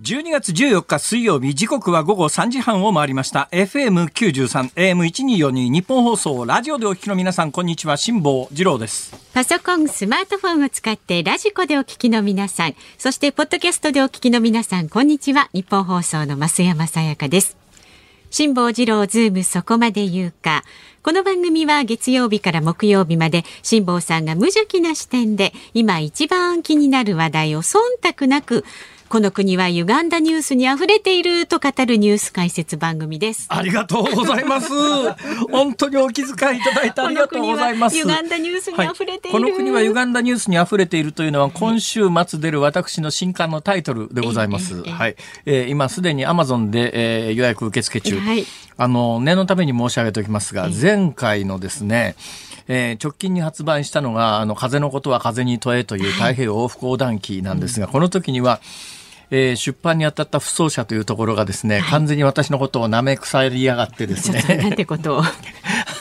12月14日水曜日時刻は午後3時半を回りました。FM93 AM1242 ニッポン放送ラジオでお聞きの皆さんこんにちは。辛坊治郎です。パソコンスマートフォンを使ってラジコでお聞きの皆さんそしてポッドキャストでお聞きの皆さんこんにちは。ニッポン放送の増山さやかです。辛坊治郎ズームそこまで言うか。この番組は月曜日から木曜日まで辛坊さんが無邪気な視点で今一番気になる話題を忖度なくこの国は歪んだニュースに溢れていると語るニュース解説番組です。ありがとうございます。本当にお気遣いいただいてありがとうございます。歪んだニュースに溢れている、はい、この国は歪んだニュースに溢れているというのは今週末出る私の新刊のタイトルでございます。はい、えー、今すでにアマゾンで、えー、予約受付中。はい、あの念のために申し上げておきますが、前回のですね。えー、直近に発売したのが、あの、風のことは風に問えという太平洋往復横断機なんですが、この時には、えー、出版に当たった不走者というところがですね、はい、完全に私のことを舐め腐りやがってですね。なんてことを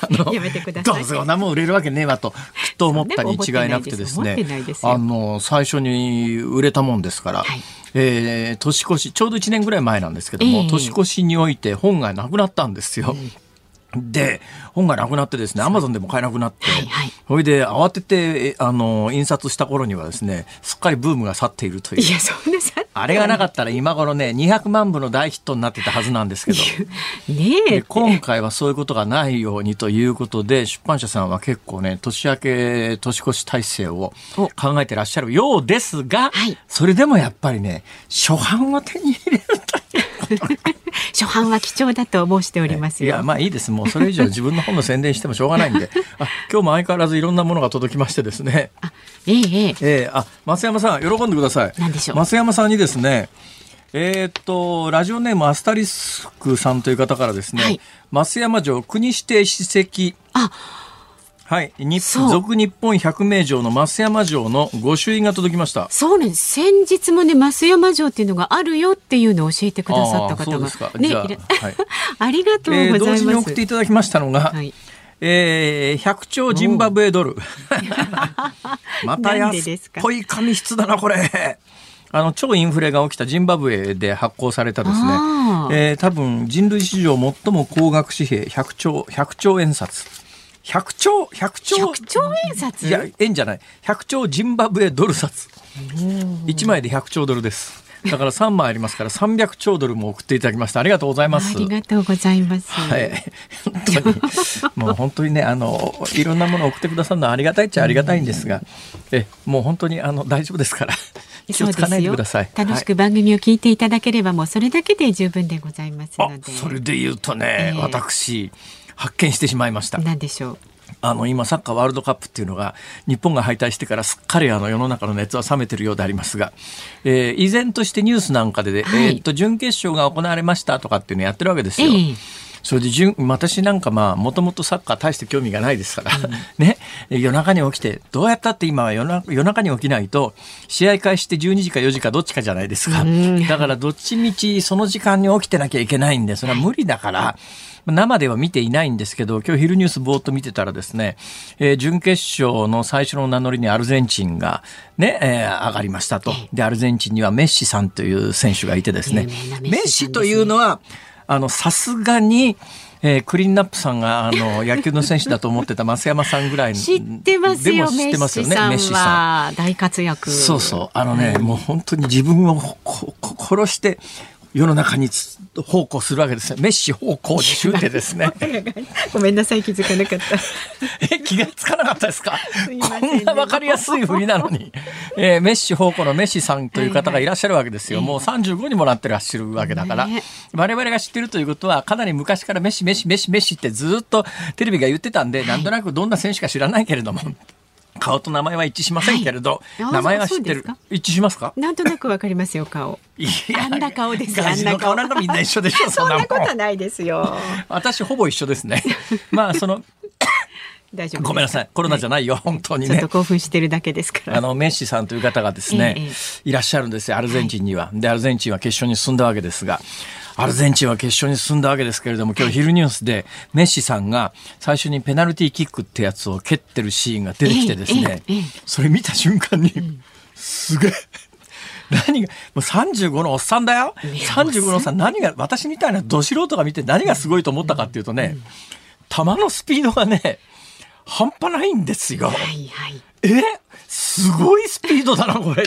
やめてください。どうぞなもん売れるわけねえわと、きっと思ったに違いなくてですね。あの、最初に売れたもんですから、はい、えー、年越し、ちょうど1年ぐらい前なんですけども、えー、年越しにおいて本がなくなったんですよ。うんで、本がなくなってですね、アマゾンでも買えなくなって、はいはい、それで慌てて、あの、印刷した頃にはですね、すっかりブームが去っているという。いや、そんなあれがなかったら今頃ね、200万部の大ヒットになってたはずなんですけど。ね今回はそういうことがないようにということで、出版社さんは結構ね、年明け、年越し体制を考えてらっしゃるようですが、はい、それでもやっぱりね、初版を手に入れるということ初版は貴重だと申しておりますいやまあいいです。もうそれ以上自分の本の宣伝してもしょうがないんで。あ今日も相変わらずいろんなものが届きましてですね。あええええ。ー、あ増山さん喜んでください。何でしょう？増山さんにですねえー、っとラジオネームアスタリスクさんという方からですね、はい、増山城国指定史跡。あはい、日続日本百名城の増山城の御朱印が届きました。そうね先日もね増山城っていうのがあるよっていうのを教えてくださった方が。ね、はい、ありがとうございます、えー、同時に送っていただきましたのが、はい。えー、百兆ジンバブエドル。また安っぽい紙質だな、これ。あの超インフレが起きたジンバブエで発行されたですね、えー、多分人類史上最も高額紙幣100兆 ,100 兆円札100兆100兆 ,100 兆円札？いや円じゃない。100兆ジンバブエドル札。1枚で100兆ドルです。だから3枚ありますから300兆ドルも送っていただきました。ありがとうございます。ありがとうございます。はい。本当に。もう本当にねあのいろんなものを送ってくださるのはありがたいっちゃありがたいんですがえもう本当にあの大丈夫ですから気をつかないでください。楽しく番組を聞いていただければ、もうそれだけで十分でございますので。それで言うとね、えー、私発見してしまいました。何でしょう？あの今サッカーワールドカップっていうのが日本が敗退してからすっかりあの世の中の熱は冷めてるようでありますが、えー、依然としてニュースなんかで、はい、えー、っと準決勝が行われましたとかっていうのやってるわけですよ。えーそれでじゅ私なんかまあもともとサッカー大して興味がないですから、うん、ね。夜中に起きてどうやったって今は夜中夜中に起きないと試合開始して12時か4時かどっちかじゃないですか、うん、だからどっちみちその時間に起きてなきゃいけないんでそれは無理だから。生では見ていないんですけど、今日昼ニュースぼーっと見てたらですね、えー、準決勝の最初の名乗りにアルゼンチンがね、えー、上がりましたと。で、アルゼンチンにはメッシさんという選手がいてですね、メッシというのは、あの、さすがに、えー、クリーンナップさんがあの 野球の選手だと思ってた増山さんぐらい知ってますよ知ってますよねメッシさん。大活躍。そうそう。あのね、はい、もう本当に自分を殺して世の中に奉公するわけですね。メッシ奉公中でですね。ごめんなさい、気づかなかった。え、気がつかなかったですか？こんなわかりやすい振りなのに。えー、メッシ奉公のメッシさんという方がいらっしゃるわけですよ。もう35にもなってらっしゃるわけだから。我々が知ってるということは、かなり昔からメッシ、メッシ、メッシ、メッシってずっとテレビが言ってたんで、なんとなくどんな選手か知らないけれども。顔と名前は一致しませんけれど、はい、名前は知ってる。一致しますか？なんとなくわかりますよ顔。いやあんな顔ですあんな顔。なんかみんな一緒でしょ そんなことないですよ。私ほぼ一緒ですね。まあその大丈夫ごめんなさい。コロナじゃないよ、はい、本当にね。ちょっと興奮してるだけですから。あのメッシさんという方がですね、ええ、いらっしゃるんですよアルゼンチンには、はい、でアルゼンチンは決勝に進んだわけですがアルゼンチンは決勝に進んだわけですけれども、今日昼ニュースでメッシさんが最初にペナルティーキックってやつを蹴ってるシーンが出てきてですね、それ見た瞬間に、すげえ、何が、もう35のおっさんだよ。35のおっさん、何が、私みたいなど素人が見て何がすごいと思ったかっていうとね、球のスピードがね、半端ないんですよ。はいはい。え？すごいスピードだな、これ。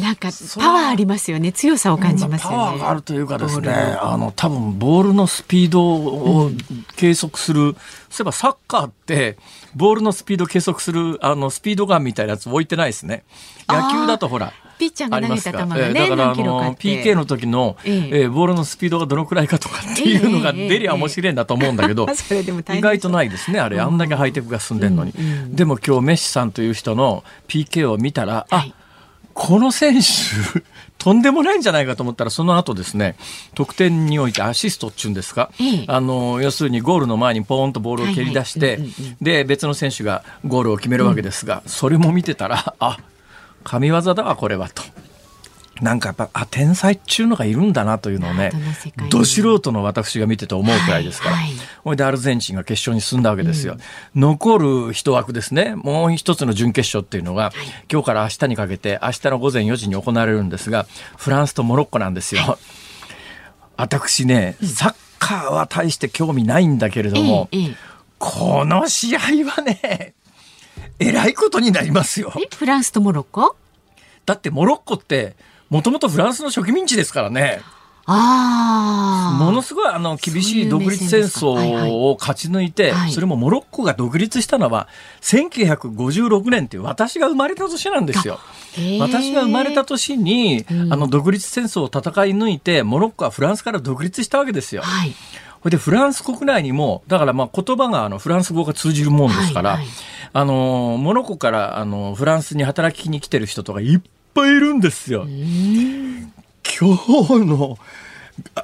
なんかパワーありますよね。強さを感じますよね。パワーがあるというかですね、あの、多分ボールのスピードを計測する、そういえばサッカーって、ボールのスピード計測する、あの、スピードガンみたいなやつ置いてないですね。野球だとほら、ピッチャーが投げた球がね、えーだからあの。PK の時の、ええ。えーボールのスピードがどのくらいかとかっていうのがええ。出りゃ面白いんだと思うんだけど、それでも大変意外とないですねあれ。あんだけハイテクが進んでるのに、うんうんでも今日メッシさんという人の PK を見たら、あはい。この選手とんでもないんじゃないかと思ったらその後ですね得点においてアシストっていうんですか、ええ。あの要するにゴールの前にポーンとボールを蹴り出して、で別の選手がゴールを決めるわけですが、それも見てたらあ神業だわこれはと。なんかやっぱあ天才っちゅうのがいるんだなというのをねど素人の私が見てて思うくらいですから、はいはい。ほいでアルゼンチンが決勝に進んだわけですよ、残る一枠ですね。もう一つの準決勝っていうのが、今日から明日にかけて明日の午前4時に行われるんですがフランスとモロッコなんですよ、私ねサッカーは大して興味ないんだけれども、ええええ。この試合はねえらいことになりますよえフランスとモロッコ？だってモロッコってもともとフランスの植民地ですからねああ。ものすごいあの厳しい独立戦争を勝ち抜いて、はいそれもモロッコが独立したのは1956年っていう私が生まれた年なんですよ。私が生まれた年に、うんあの独立戦争を戦い抜いてモロッコはフランスから独立したわけですよ。はい。でフランス国内にもだからまあ言葉があのフランス語が通じるもんですから、はいはい。あのモロッコからあのフランスに働きに来てる人とかいっぱいいるんですよ。今日の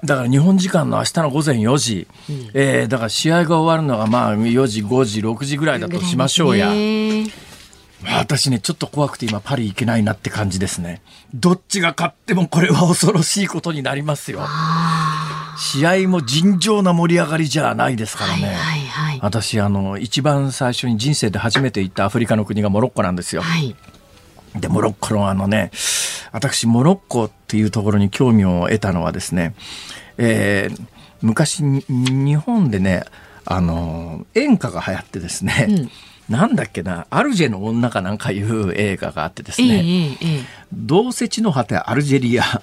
だから日本時間の明日の午前4時、えーだから試合が終わるのがまあ4時5時6時ぐらいだとしましょうや。ね私ねちょっと怖くて今パリ行けないなって感じですね。どっちが勝ってもこれは恐ろしいことになりますよ。あ試合も尋常な盛り上がりじゃないですあ。からね。はいはいはい。私あの一番最初に人生で初めて行ったアフリカの国がモロッコなんですよ。はい。でモロッコのあのね私モロッコっていうところに興味を得たのはですね、えー昔に日本でねあの演歌が流行ってですね、うんなんだっけなアルジェの女かなんかいう映画があってですええね、ええええ。同世地の果てアルジェリア。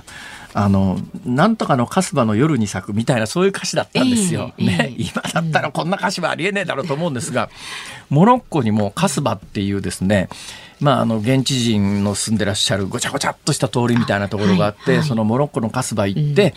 あのなんとかのカスバの夜に咲くみたいなそういう歌詞だったんですよ。ええねえ。え今だったらこんな歌詞はありえねえだろうと思うんですがモロッコにもカスバっていうですねまあ、あの現地人の住んでらっしゃるごちゃごちゃっとした通りみたいなところがあって、そのモロッコのカスバ行って、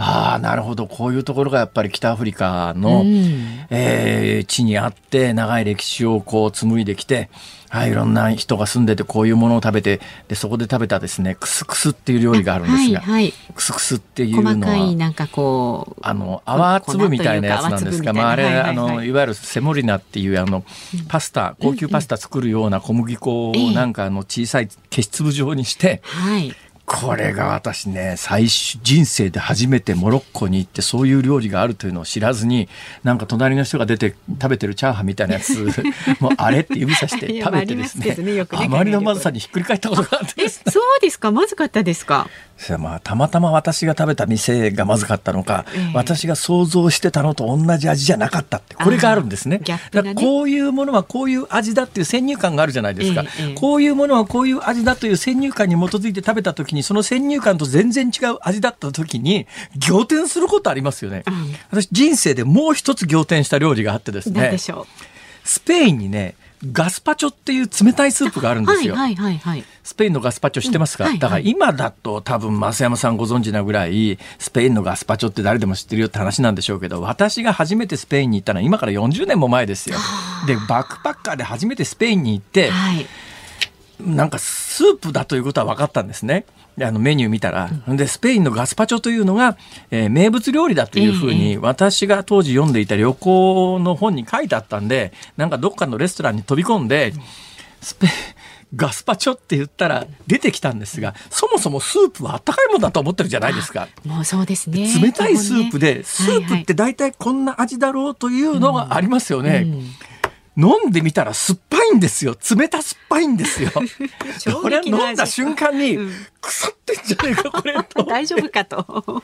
ああなるほどこういうところがやっぱり北アフリカの、うんえー地にあって長い歴史をこう紡いできて、はい、いろんな人が住んでてこういうものを食べてでそこで食べたですねクスクスっていう料理があるんですが、はいはい。クスクスっていうの細かいは。なんかこう。あの泡粒みたいなやつなんですが、まあ、あれ、あのいわゆるセモリナっていうあのパスタ高級パスタ作るような小麦粉をええなんかあの小さい消し粒状にしてはい。これが私ね最初人生で初めてモロッコに行ってそういう料理があるというのを知らずになんか隣の人が出て食べてるチャーハンみたいなやつ もうあれって指さして食べてですありますねねあまりのまずさにひっくり返ったことがあって。え、そうですか？まずかったですか？まあたまたま私が食べた店がまずかったのか、ええ。私が想像してたのと同じ味じゃなかったってこれがあるんですね。ね。こういうものはこういう味だっていう先入観があるじゃないですか、ええええ。こういうものはこういう味だという先入観に基づいて食べた時にその先入観と全然違う味だった時に仰天することありますよね、うん。私人生でもう一つ仰天した料理があってですね。何でしょスペインにねガスパチョっていう冷たいスープがあるんうですよ、はいはいはいはい。スペインのガスパチョ知ってますか、うん。はいだから今だと多分増山さんご存知なぐらいスペインのガスパチョって誰でも知ってるよって話なんでしょうけど私が初めてスペインに行ったのは今から40年も前ですよ。でバックパッカーで初めてスペインに行ってはい。なんかスープだということは分かったんですね。であのメニュー見たら、でスペインのガスパチョというのが、えー名物料理だというふうえに私が当時読んでいた旅行の本に書いてあったんでなんかどっかのレストランに飛び込んでスペガスパチョって言ったら出てきたんですがそもそもスープはあったかいものだと思ってるじゃないですか。もうそうですね。冷たいスープで、スープっはいて大体こんな味だろうというのがありますよね。はいうん飲んでみたら酸っぱいんですよ。冷た酸っぱいんですよ。これ飲んだ瞬間に、腐ってんじゃねえか、これと。大丈夫かと。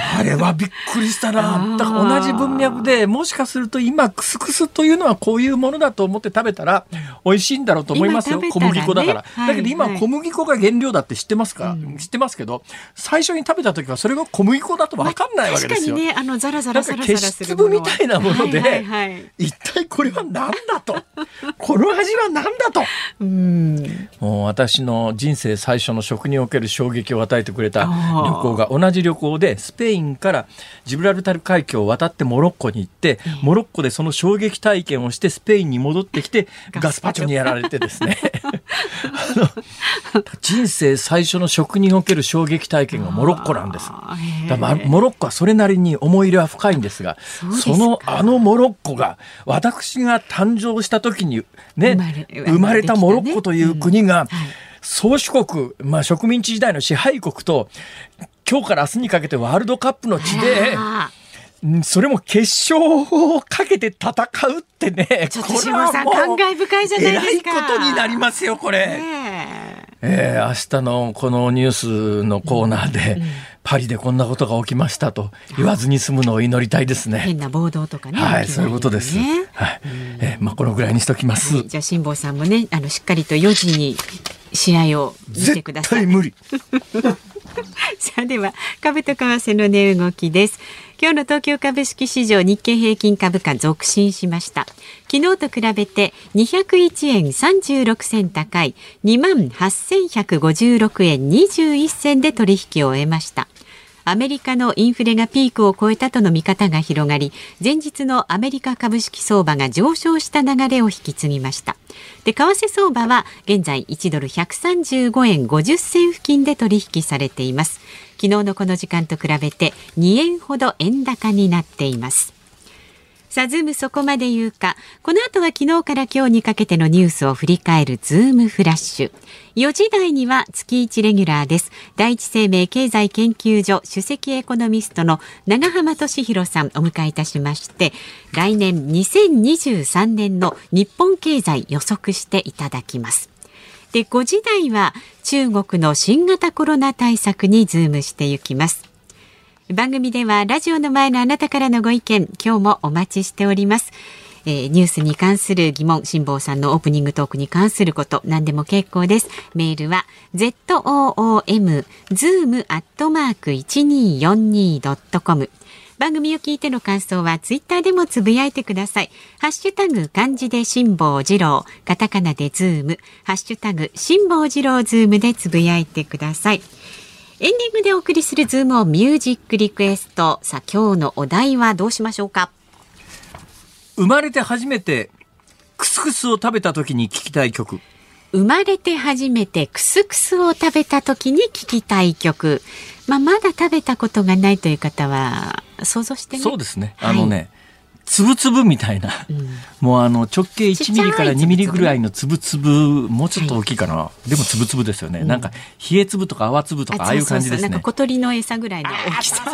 あれはびっくりしたな。だから同じ文脈でもしかすると今クスクスというのはこういうものだと思って食べたら美味しいんだろうと思いますよ、ね、小麦粉だから、はい、だけど今小麦粉が原料だって知ってますか、知ってますけど最初に食べた時はそれが小麦粉だと分かんないわけですよ。ね、あのザラザラザラザラするもの。みたいなもので、はいはいはい、一体これは何だと？この味は何だと？うん。もう私の人生最初の食における衝撃を与えてくれた旅行が同じ旅行でスペインからジブラルタル海峡を渡ってモロッコに行って、モロッコでその衝撃体験をしてスペインに戻ってきてガスパチョ。にやられてですね。人生最初の食における衝撃体験がモロッコなんです。だまモロッコはそれなりに思い入れは深いんですがそのあのモロッコが私が誕生した時にね生まれたモロッコという国が、宗主国、まあ、植民地時代の支配国と今日から明日にかけてワールドカップの地で。それも決勝をかけて戦うってね。ちょっと島さん感慨深いじゃないですか。えらいことになりますよ、これ。ねえー、明日のこのニュースのコーナーで、うんうんパリでこんなことが起きましたと言わずに済むのを祈りたいですね。変な暴動とかね。はい、そういうことです。はい、えー、まあこのぐらいにしときます。はい、じゃあ辛坊さんもね、あのしっかりと4時に試合を見てください。絶対無理。さあでは株と為替の値動きです。今日の東京株式市場日経平均株価続伸しました。昨日と比べて201円36銭高い2万8156円21銭で取引を終えました。アメリカのインフレがピークを超えたとの見方が広がり前日のアメリカ株式相場が上昇した流れを引き継ぎました。で為替相場は現在1ドル135円50銭付近で取引されています。昨日のこの時間と比べて2円ほど円高になっています。さあ、ズームそこまで言うか。この後は昨日から今日にかけてのニュースを振り返るズームフラッシュ。4時台には月1レギュラーです。第一生命経済研究所首席エコノミストの永濱利廣さんお迎えいたしまして、来年2023年の日本経済予測していただきます。で、5時台は中国の新型コロナ対策にズームしていきます。番組ではラジオの前のあなたからのご意見今日もお待ちしておりますえー、ニュースに関する疑問、辛坊さんのオープニングトークに関すること、何でも結構です。メールは、zoom, zoom アットマーク 1242.com。番組を聞いての感想はツイッターでもつぶやいてください。ハッシュタグ漢字で辛坊治郎、カタカナでズーム、ハッシュタグ辛坊治郎ズームでつぶやいてください。エンディングでお送りするズームオンミュージックリクエスト。さあ、今日のお題はどうしましょうか？生まれて初めてクスクスを食べた時に聴きたい曲。生まれて初めてクスクスを食べた時に聴きたい曲。まあ、まだ食べたことがないという方は想像して、ね、そうですね。あのね、はいつぶつぶみたいな、うん、もうあの直径1ミリから2ミリぐらいのつぶつぶもうちょっと大きいかな、はい、でもつぶつぶですよね、うん、なんか稗つぶとか粟つぶとかああいう感じですね。なんか小鳥の餌ぐらいの大きさ。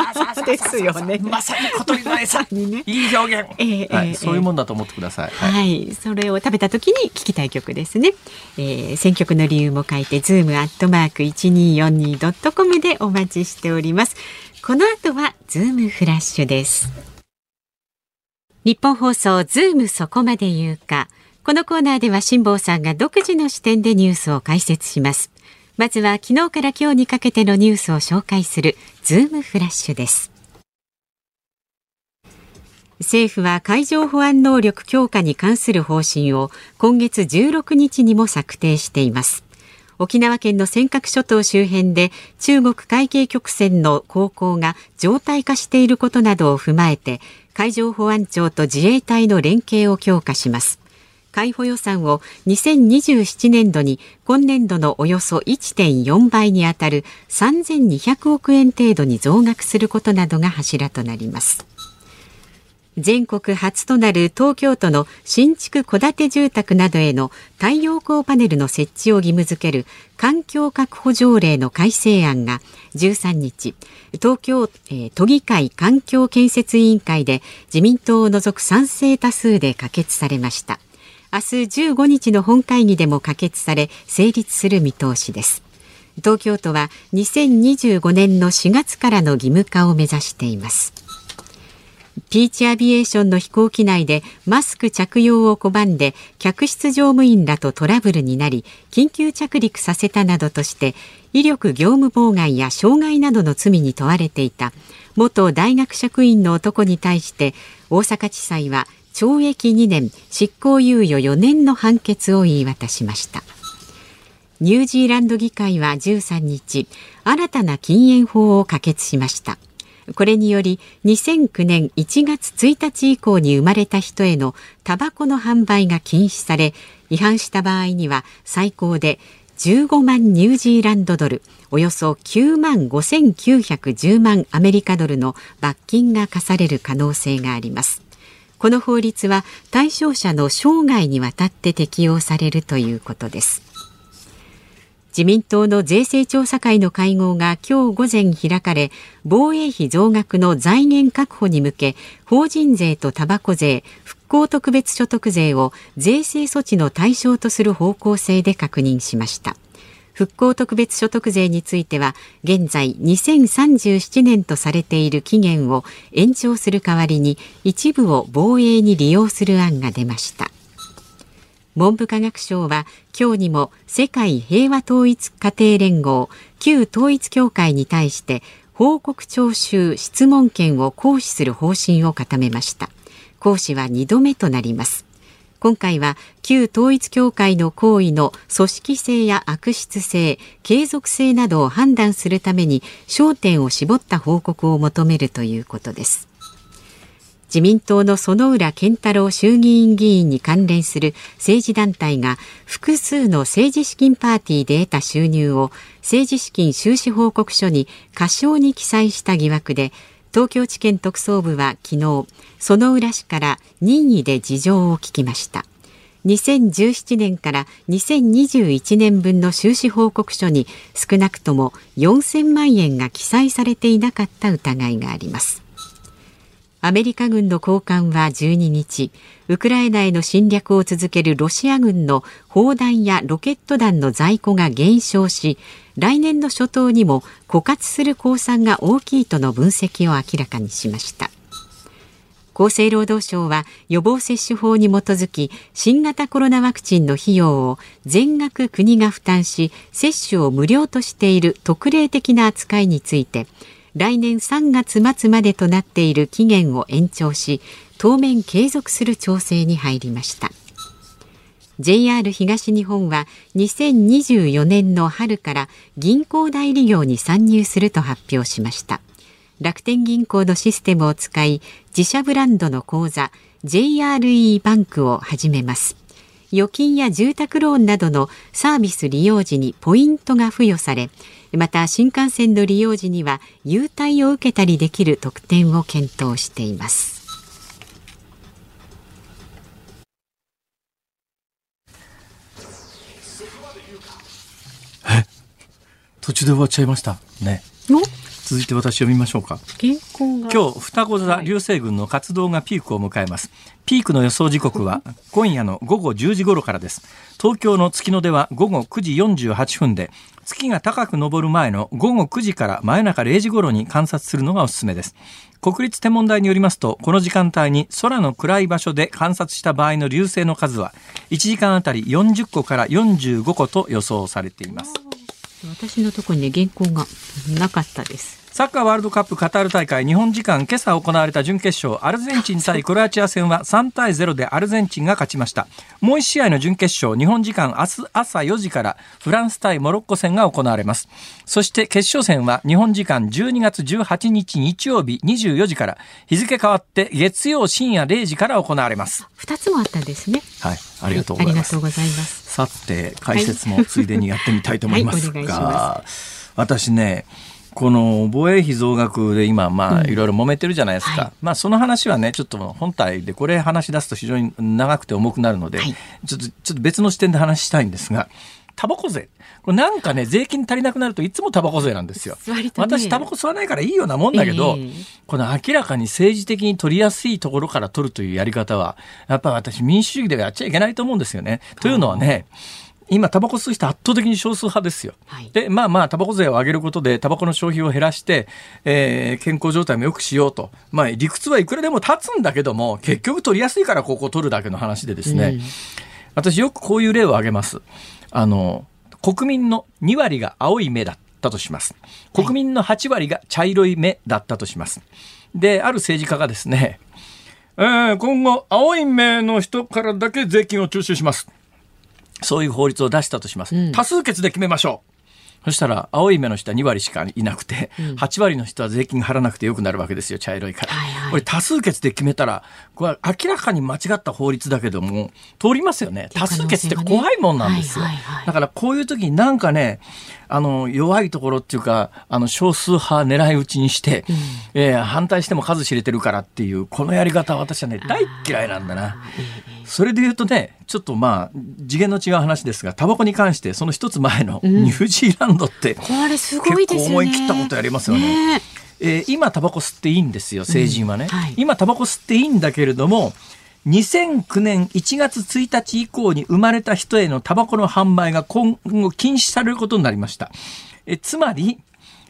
ですよね。まさに小鳥の餌にね。いい表現、えーはい、えー、そういうもんだと思ってください、はい、それを食べた時に聞きたい曲ですね、えー、選曲の理由も書いて zoom アットマーク 1242.com でお待ちしております。この後はズームフラッシュですニッポン放送ズームそこまで言うか。このコーナーでは辛坊さんが独自の視点でニュースを解説します。まずは昨日から今日にかけてのニュースを紹介するズームフラッシュです。政府は海上保安能力強化に関する方針を今月16日にも策定しています。沖縄県の尖閣諸島周辺で中国海警局船の航行が常態化していることなどを踏まえて海上保安庁と自衛隊の連携を強化します。海保予算を2027年度に今年度のおよそ1.4倍にあたる3200億円程度に増額することなどが柱となります。全国初となる東京都の新築戸建て住宅などへの太陽光パネルの設置を義務付ける環境確保条例の改正案が13日東京、えー、都議会環境建設委員会で自民党を除く賛成多数で可決されました。明日15日の本会議でも可決され成立する見通しです。東京都は2025年の4月からの義務化を目指しています。ピーチアビエーションの飛行機内でマスク着用を拒んで客室乗務員らとトラブルになり緊急着陸させたなどとして威力業務妨害や傷害などの罪に問われていた元大学職員の男に対して大阪地裁は懲役2年執行猶予4年の判決を言い渡しました。ニュージーランド議会は13日新たな禁煙法を可決しました。これにより2009年1月1日以降に生まれた人へのタバコの販売が禁止され違反した場合には最高で15万ニュージーランドドルおよそ9万5910万アメリカドルの罰金が課される可能性があります。この法律は対象者の生涯にわたって適用されるということです。自民党の税制調査会の会合が今日午前開かれ防衛費増額の財源確保に向け法人税とたばこ税復興特別所得税を税制措置の対象とする方向性で確認しました。復興特別所得税については現在2037年とされている期限を延長する代わりに一部を防衛に利用する案が出ました。文部科学省は今日にも世界平和統一家庭連合旧統一協会に対して報告徴収質問権を行使する方針を固めました。行使は2度目となります。今回は旧統一協会の行為の組織性や悪質性継続性などを判断するために焦点を絞った報告を求めるということです。自民党の薗浦健太郎衆議院議員に関連する政治団体が複数の政治資金パーティーで得た収入を政治資金収支報告書に過少に記載した疑惑で東京地検特捜部は昨日薗浦氏から任意で事情を聞きました。2017年から2021年分の収支報告書に少なくとも4000万円が記載されていなかった疑いがあります。アメリカ軍の高官は12日ウクライナへの侵略を続けるロシア軍の砲弾やロケット弾の在庫が減少し来年の初頭にも枯渇する公算が大きいとの分析を明らかにしました。厚生労働省は予防接種法に基づき新型コロナワクチンの費用を全額国が負担し接種を無料としている特例的な扱いについて来年3月末までとなっている期限を延長し当面継続する調整に入りました。JR 東日本は2024年の春から銀行代理業に参入すると発表しました。楽天銀行のシステムを使い自社ブランドの口座 JRE バンクを始めます。預金や住宅ローンなどのサービス利用時にポイントが付与されまた新幹線の利用時には優待を受けたりできる特典を検討しています。途中で終わっちゃいました。ね続いて私読みましょうか。今日双子座流星群の活動がピークを迎えます。ピークの予想時刻は今夜の午後10時頃からです。東京の月の出は午後9時48分で月が高く昇る前の午後9時から真夜中0時頃に観察するのがおすすめです。国立天文台によりますとこの時間帯に空の暗い場所で観察した場合の流星の数は1時間あたり40個から45個と予想されています私のところに、ね、原稿がなかったです。サッカーワールドカップカタール大会日本時間今朝行われた準決勝。アルゼンチン対クロアチア戦は3対0でアルゼンチンが勝ちました。もう1試合の準決勝。日本時間明日朝4時からフランス対モロッコ戦が行われます。そして決勝戦は日本時間12月18日日曜日24時から。日付変わって月曜深夜0時から行われます。2つもあったんですね。はいありがとうございます、さて解説もついでにやってみたいと思いますが、はい、私ねこの防衛費増額で今、まあ、いろいろ揉めてるじゃないですか、うんはい、まあ、その話はね、ちょっと本体で、これ話し出すと非常に長くて重くなるので、はい、ちょっと、ちょっと別の視点で話したいんですが、タバコ税。これなんかね、税金足りなくなるといつもタバコ税なんですよ。ね私タバコ吸わないからいいようなもんだけど、ええこの明らかに政治的に取りやすいところから取るというやり方は、やっぱ私民主主義ではやっちゃいけないと思うんですよね。というのはね、今、タバコ吸う人圧倒的に少数派ですよ。はいで、まあまあ、タバコ税を上げることで、タバコの消費を減らして、えー健康状態も良くしようと。まあ、理屈はいくらでも立つんだけども、結局取りやすいからここを取るだけの話でですね、うん私よくこういう例を挙げます。あの、国民の2割が青い目だったとします。国民の8割が茶色い目だったとします。で、ある政治家がですね、えー今後、青い目の人からだけ税金を徴収します。そういう法律を出したとします。うん多数決で決めましょう。そしたら、青い目の人は2割しかいなくて、8割の人は税金払わなくてよくなるわけですよ、茶色いから。はいはいこれ多数決で決めたら、これは明らかに間違った法律だけども、通りますよね。多数決って怖いもんなんですよ。はいはいはいだからこういう時になんかね、あの、弱いところっていうか、あの、少数派狙い撃ちにして、えー反対しても数知れてるからっていう、このやり方は私はね、大っ嫌いなんだな。それで言うとね、ちょっとまあ、次元の違う話ですが、タバコに関して、その一つ前のニュージーランドって、これすごいですよね。思い切ったことやりますよね。ねえ。ー今タバコ吸っていいんですよ成人はね、うん。はい。今タバコ吸っていいんだけれども2009年1月1日以降に生まれた人へのタバコの販売が今後禁止されることになりました。えつまり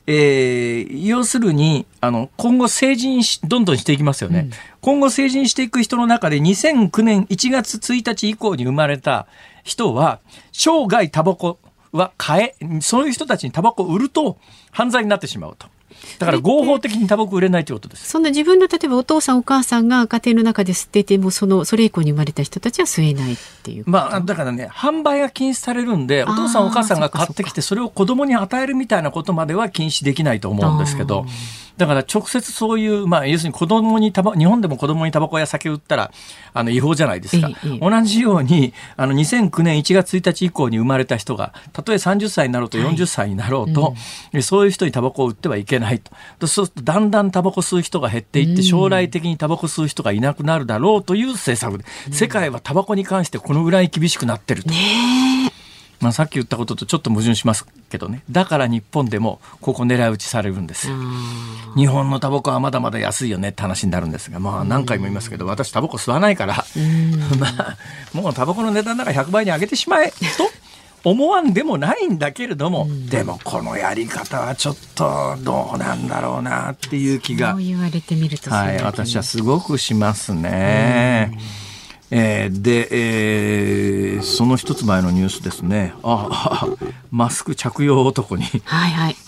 えー要するにあの今後成人しどんどんしていきますよね、今後成人していく人の中で2009年1月1日以降に生まれた人は生涯タバコは買えそういう人たちにタバコを売ると犯罪になってしまうとだから合法的にタバコ売れないということですそんな自分の例えばお父さんお母さんが家庭の中で吸っていてもそのそれ以降に生まれた人たちは吸えないっていう。まあ、だからね、販売が禁止されるんで、お父さんお母さんが買ってきて、それを子供に与えるみたいなことまでは禁止できないと思うんですけど、だから直接そういう、まあ、要するに子供にタバ、日本でも子供にタバコや酒売ったら、あの、違法じゃないですか。同じように、あの、2009年1月1日以降に生まれた人が、たとえ30歳になろうと40歳になろうと、そういう人にタバコを売ってはいけないと。でそうすると、だんだんタバコ吸う人が減っていって、将来的にタバコ吸う人がいなくなるだろうという政策。で、世界はタバコに関してこのぐらい厳しくなってると。まあ、さっき言ったこととちょっと矛盾しますけどね。だから日本でもここ狙い撃ちされるんですよ。日本のタバコはまだまだ安いよねって話になるんですが、まあ何回も言いますけど、私タバコ吸わないから、まあ、もうタバコの値段なんか100倍に上げてしまえと思わんでもないんだけれども、でもこのやり方はちょっとどうなんだろうなっていう気がそう、言われてみるとはい、私はすごくしますね。えーで、えーその一つ前のニュースですね。ああ、マスク着用男に。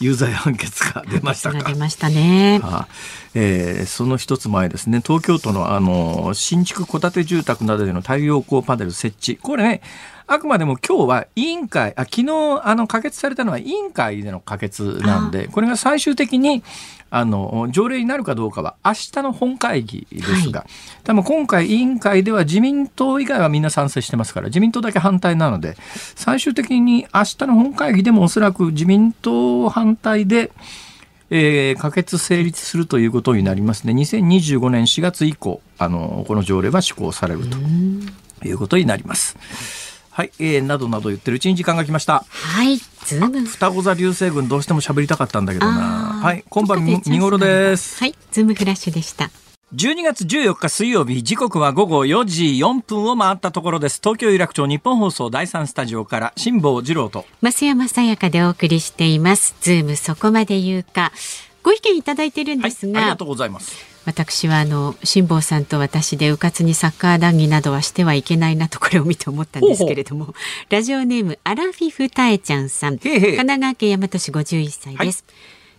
有罪判決が出ましたかが出。ましたね。あえーその一つ前ですね東京都のあの新築戸建て住宅などでの太陽光パネル設置これねあくまでも今日は委員会あ昨日あの可決されたのは委員会での可決なんでこれが最終的にあの条例になるかどうかは明日の本会議ですが、多分今回委員会では自民党以外はみんな賛成してますから自民党だけ反対なので最終的に明日の本会議でもおそらく自民党反対でえー可決成立するということになりますね。2025年4月以降、あの、この条例は施行されるということになります。はい、えーなどなど言ってるうちに時間が来ました。はい。ズーム。双子座流星群どうしても喋りたかったんだけどな。はい、今晩見頃です。はい。ズームフラッシュでした。12月14日水曜日、時刻は午後4時4分を回ったところです。東京有楽町ニッポン放送第3スタジオから辛坊治郎と。増山さやかでお送りしています。ズームそこまで言うか。ご意見いただいてるんはい、ですが、ありがとうございます。私はあの辛坊さんと私でうかつにサッカー談義などはしてはいけないなとこれを見て思ったんですけれどもラジオネームアラフィフタエちゃんさん。神奈川県大和市51歳です、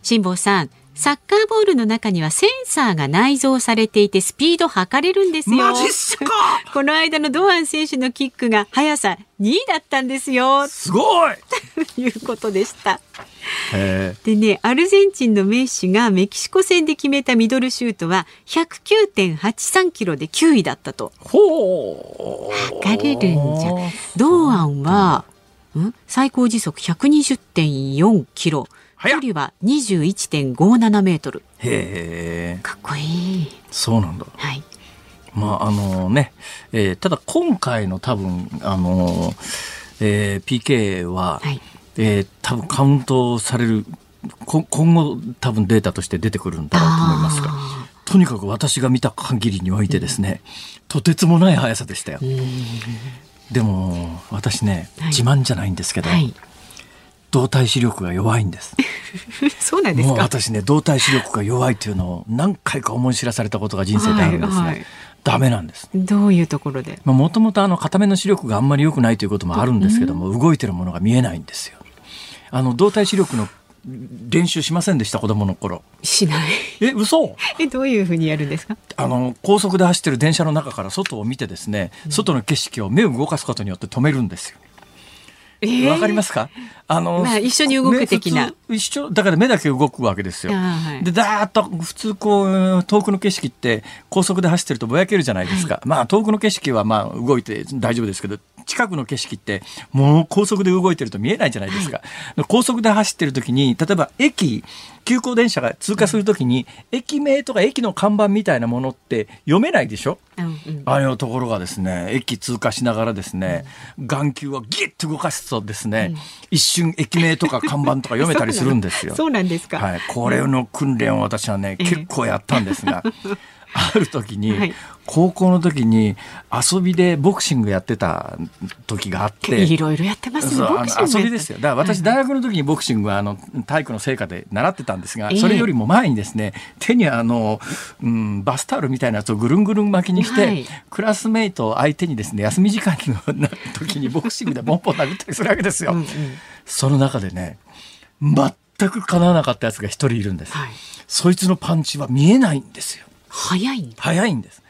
辛坊さんサッカーボールの中にはセンサーが内蔵されていてスピード測れるんですよ。この間の堂安選手のキックが速さ2位だったんですよ。すごい！と いうことでした。へでねアルゼンチンのメッシがメキシコ戦で決めたミドルシュートは109.83キロで9位だったと。ほう。測れるんじゃ。堂安は、ん、最高時速120.4キロ距離は21.57メートル。へえ、かっこいい。そうなんだ。はい。まああのね、えーただ今回の多分あのえー、PK は、はい。えー多分カウントされるこ今後多分データとして出てくるんだろうと思いますがあとにかく私が見た限りにおいてですね、とてつもない速さでしたよ。でも私ね、はい。自慢じゃないんですけど、はい。動体視力が弱いんです。そうなんですもうか。私ね動体視力が弱いというのを何回か思い知らされたことが人生であるんですね、はいはいダメなんですどういうところで？もともとあの片目の視力があんまり良くないということもあるんですけども、動いてるものが見えないんですよあの動体視力の練習しませんでした子供の頃しない。え嘘？え、どういうふうにやるんですか？あの高速で走ってる電車の中から外を見てですね外の景色を目を動かすことによって止めるんですよえわかりますか？あの、まあ一緒に動く的な。一緒だから目だけ動くわけですよ。はい。でだーっと普通こう遠くの景色って高速で走ってるとぼやけるじゃないですか、まあ遠くの景色はまあ動いて大丈夫ですけど近くの景色ってもう高速で動いてると見えないじゃないですか、高速で走ってる時に例えば駅急行電車が通過する時に、駅名とか駅の看板みたいなものって読めないでしょ？うんうん。あれのところがですね、駅通過しながらですね、眼球をギュッと動かすとですね、一瞬駅名とか看板とか読めたりするんですよ。そうなんですか。はい、これの訓練を私はね、ええ。結構やったんですが、ある時に、はい高校の時に遊びでボクシングやってた時があって、いろいろやってますね。ボクシングの遊びですよ。だから私、大学の時にボクシングはあの体育の成果で習ってたんですが、ええそれよりも前にですね、手にあの、うん、バスタオルみたいなやつをぐるんぐるん巻きにして、はいクラスメイトを相手にですね、休み時間の時にボクシングでボンボン殴ったりするわけですよ。うんうんその中でね、全く叶わなかったやつが一人いるんです。はい。そいつのパンチは見えないんですよ。早いんだ。速いんです。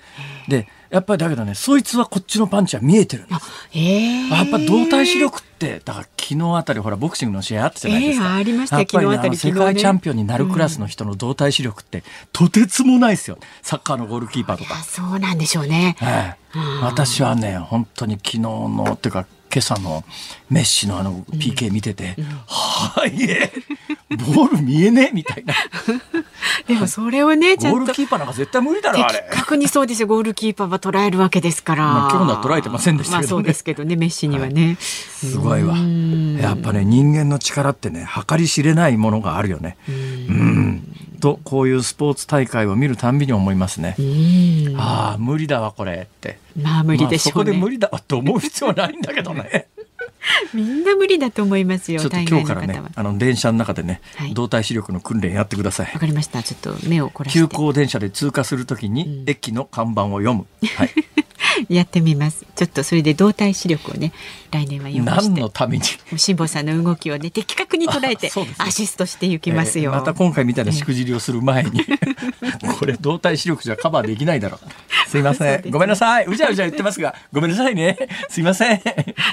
で、やっぱりだけどね、そいつはこっちのパンチは見えてるんです。ええやっぱ動体視力って、だから昨日あたりほらボクシングの試合あったじゃないですか。ええありましたよやっぱりね昨日あたりの世界チャンピオンになるクラスの人の動体視力って、とてつもないですよ。サッカーのゴールキーパーとかあ。そうなんでしょうね。ええ私はね、本当に昨日の、っていうか、今朝のメッシのあの PK 見てて、はいえ、ボール見えねえみたいな。でもそれをね、ちゃんとゴールキーパーなんか絶対無理だろ、あ的れ。確にそうですよ。ゴールキーパーは捉えるわけですから。まあ今日のは捉えてませんでしたけどねまあそうですけどね、メッシにはね。すごいわ。やっぱね、人間の力ってね、計り知れないものがあるよね。うん。と、こういうスポーツ大会を見るたんびに思いますね。うんああ、無理だわ、これって。まあ無理でしょうね。まあそこで無理だわと思う必要はないんだけどね。みんな無理だと思いますよ。ちょっと大今日からねあの電車の中でね、はい動体視力の訓練やってくださいわ。かりました。ちょっと目を凝らして。急行電車で通過するときに、駅の看板を読む。はい。やってみます。ちょっとそれで動体視力をね、来年は読まし何て。のために？あそうですねアシストしていきますよ。えーまた今回みたいなしくじりをする前に、これ動体視力じゃカバーできないだろう。すいません。ねごめんなさい。うじゃうじゃ言ってますが、ごめんなさいね。すいません。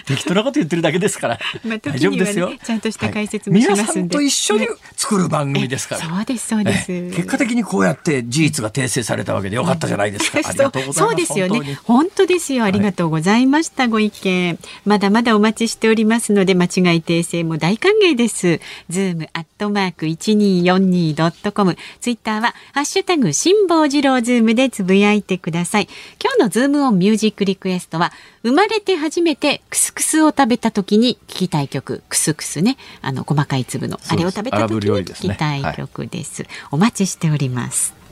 適当なこと言ってるだけですから。まあ時大丈夫ですよ。ちゃんとした解説もしますんではい皆さんと一緒に作る番組ですから。そうです、そうです。えー結果的にこうやって事実が訂正されたわけでよかったじゃないですか。ありがとうございます。そうですよ本当にね。本当ですよ。ありがとうございました。ご意見。まだまだお待ちしておりますので、間違い訂正も大歓迎です。 zoom アットマーク 1242.com。ツイッターは、ハッシュタグ、辛坊治郎ズームでつぶやいてください。今日のズームオンミュージックリクエストは、生まれて初めてクスクスを食べた時に聞きたい曲、クスクスね。あの、細かい粒の、あれを食べた時に聞きたい曲です。お待ちしております。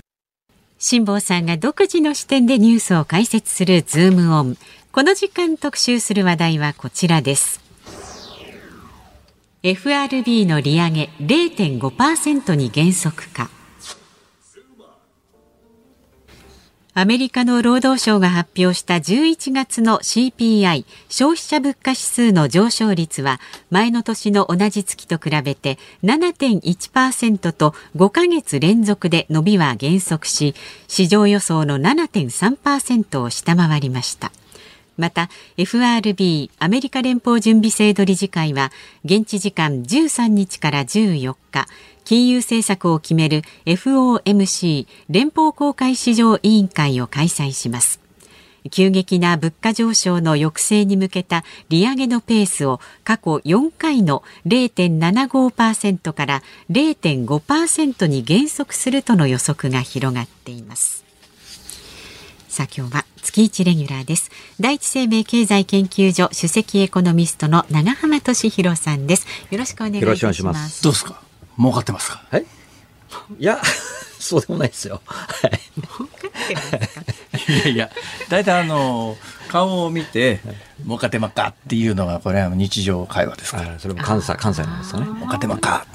辛坊さんが独自の視点でニュースを解説するズームオン。この時間特集する話題はこちらです。FRB の利上げ0.5%に減速か。アメリカの労働省が発表した11月の CPI 消費者物価指数の上昇率は前の年の同じ月と比べて7.1%と5ヶ月連続で伸びは減速し市場予想の7.3%を下回りました。また FRB アメリカ連邦準備制度理事会は現地時間13日から14日金融政策を決める FOMC 連邦公開市場委員会を開催します。急激な物価上昇の抑制に向けた利上げのペースを過去4回の0.75%から0.5%に減速するとの予測が広がっています。さあ今日は月一レギュラーです。第一生命経済研究所首席エコノミストの長浜俊弘さんです。よろしくお願いします。どうですか？儲かってますか？はい。いや そうでもないですよ。はい。儲かってますか？いやいや大体あの顔を見て儲かってまっかっていうのがこれは日常会話ですから。あそれも関西関西なんですよね。儲かってまっか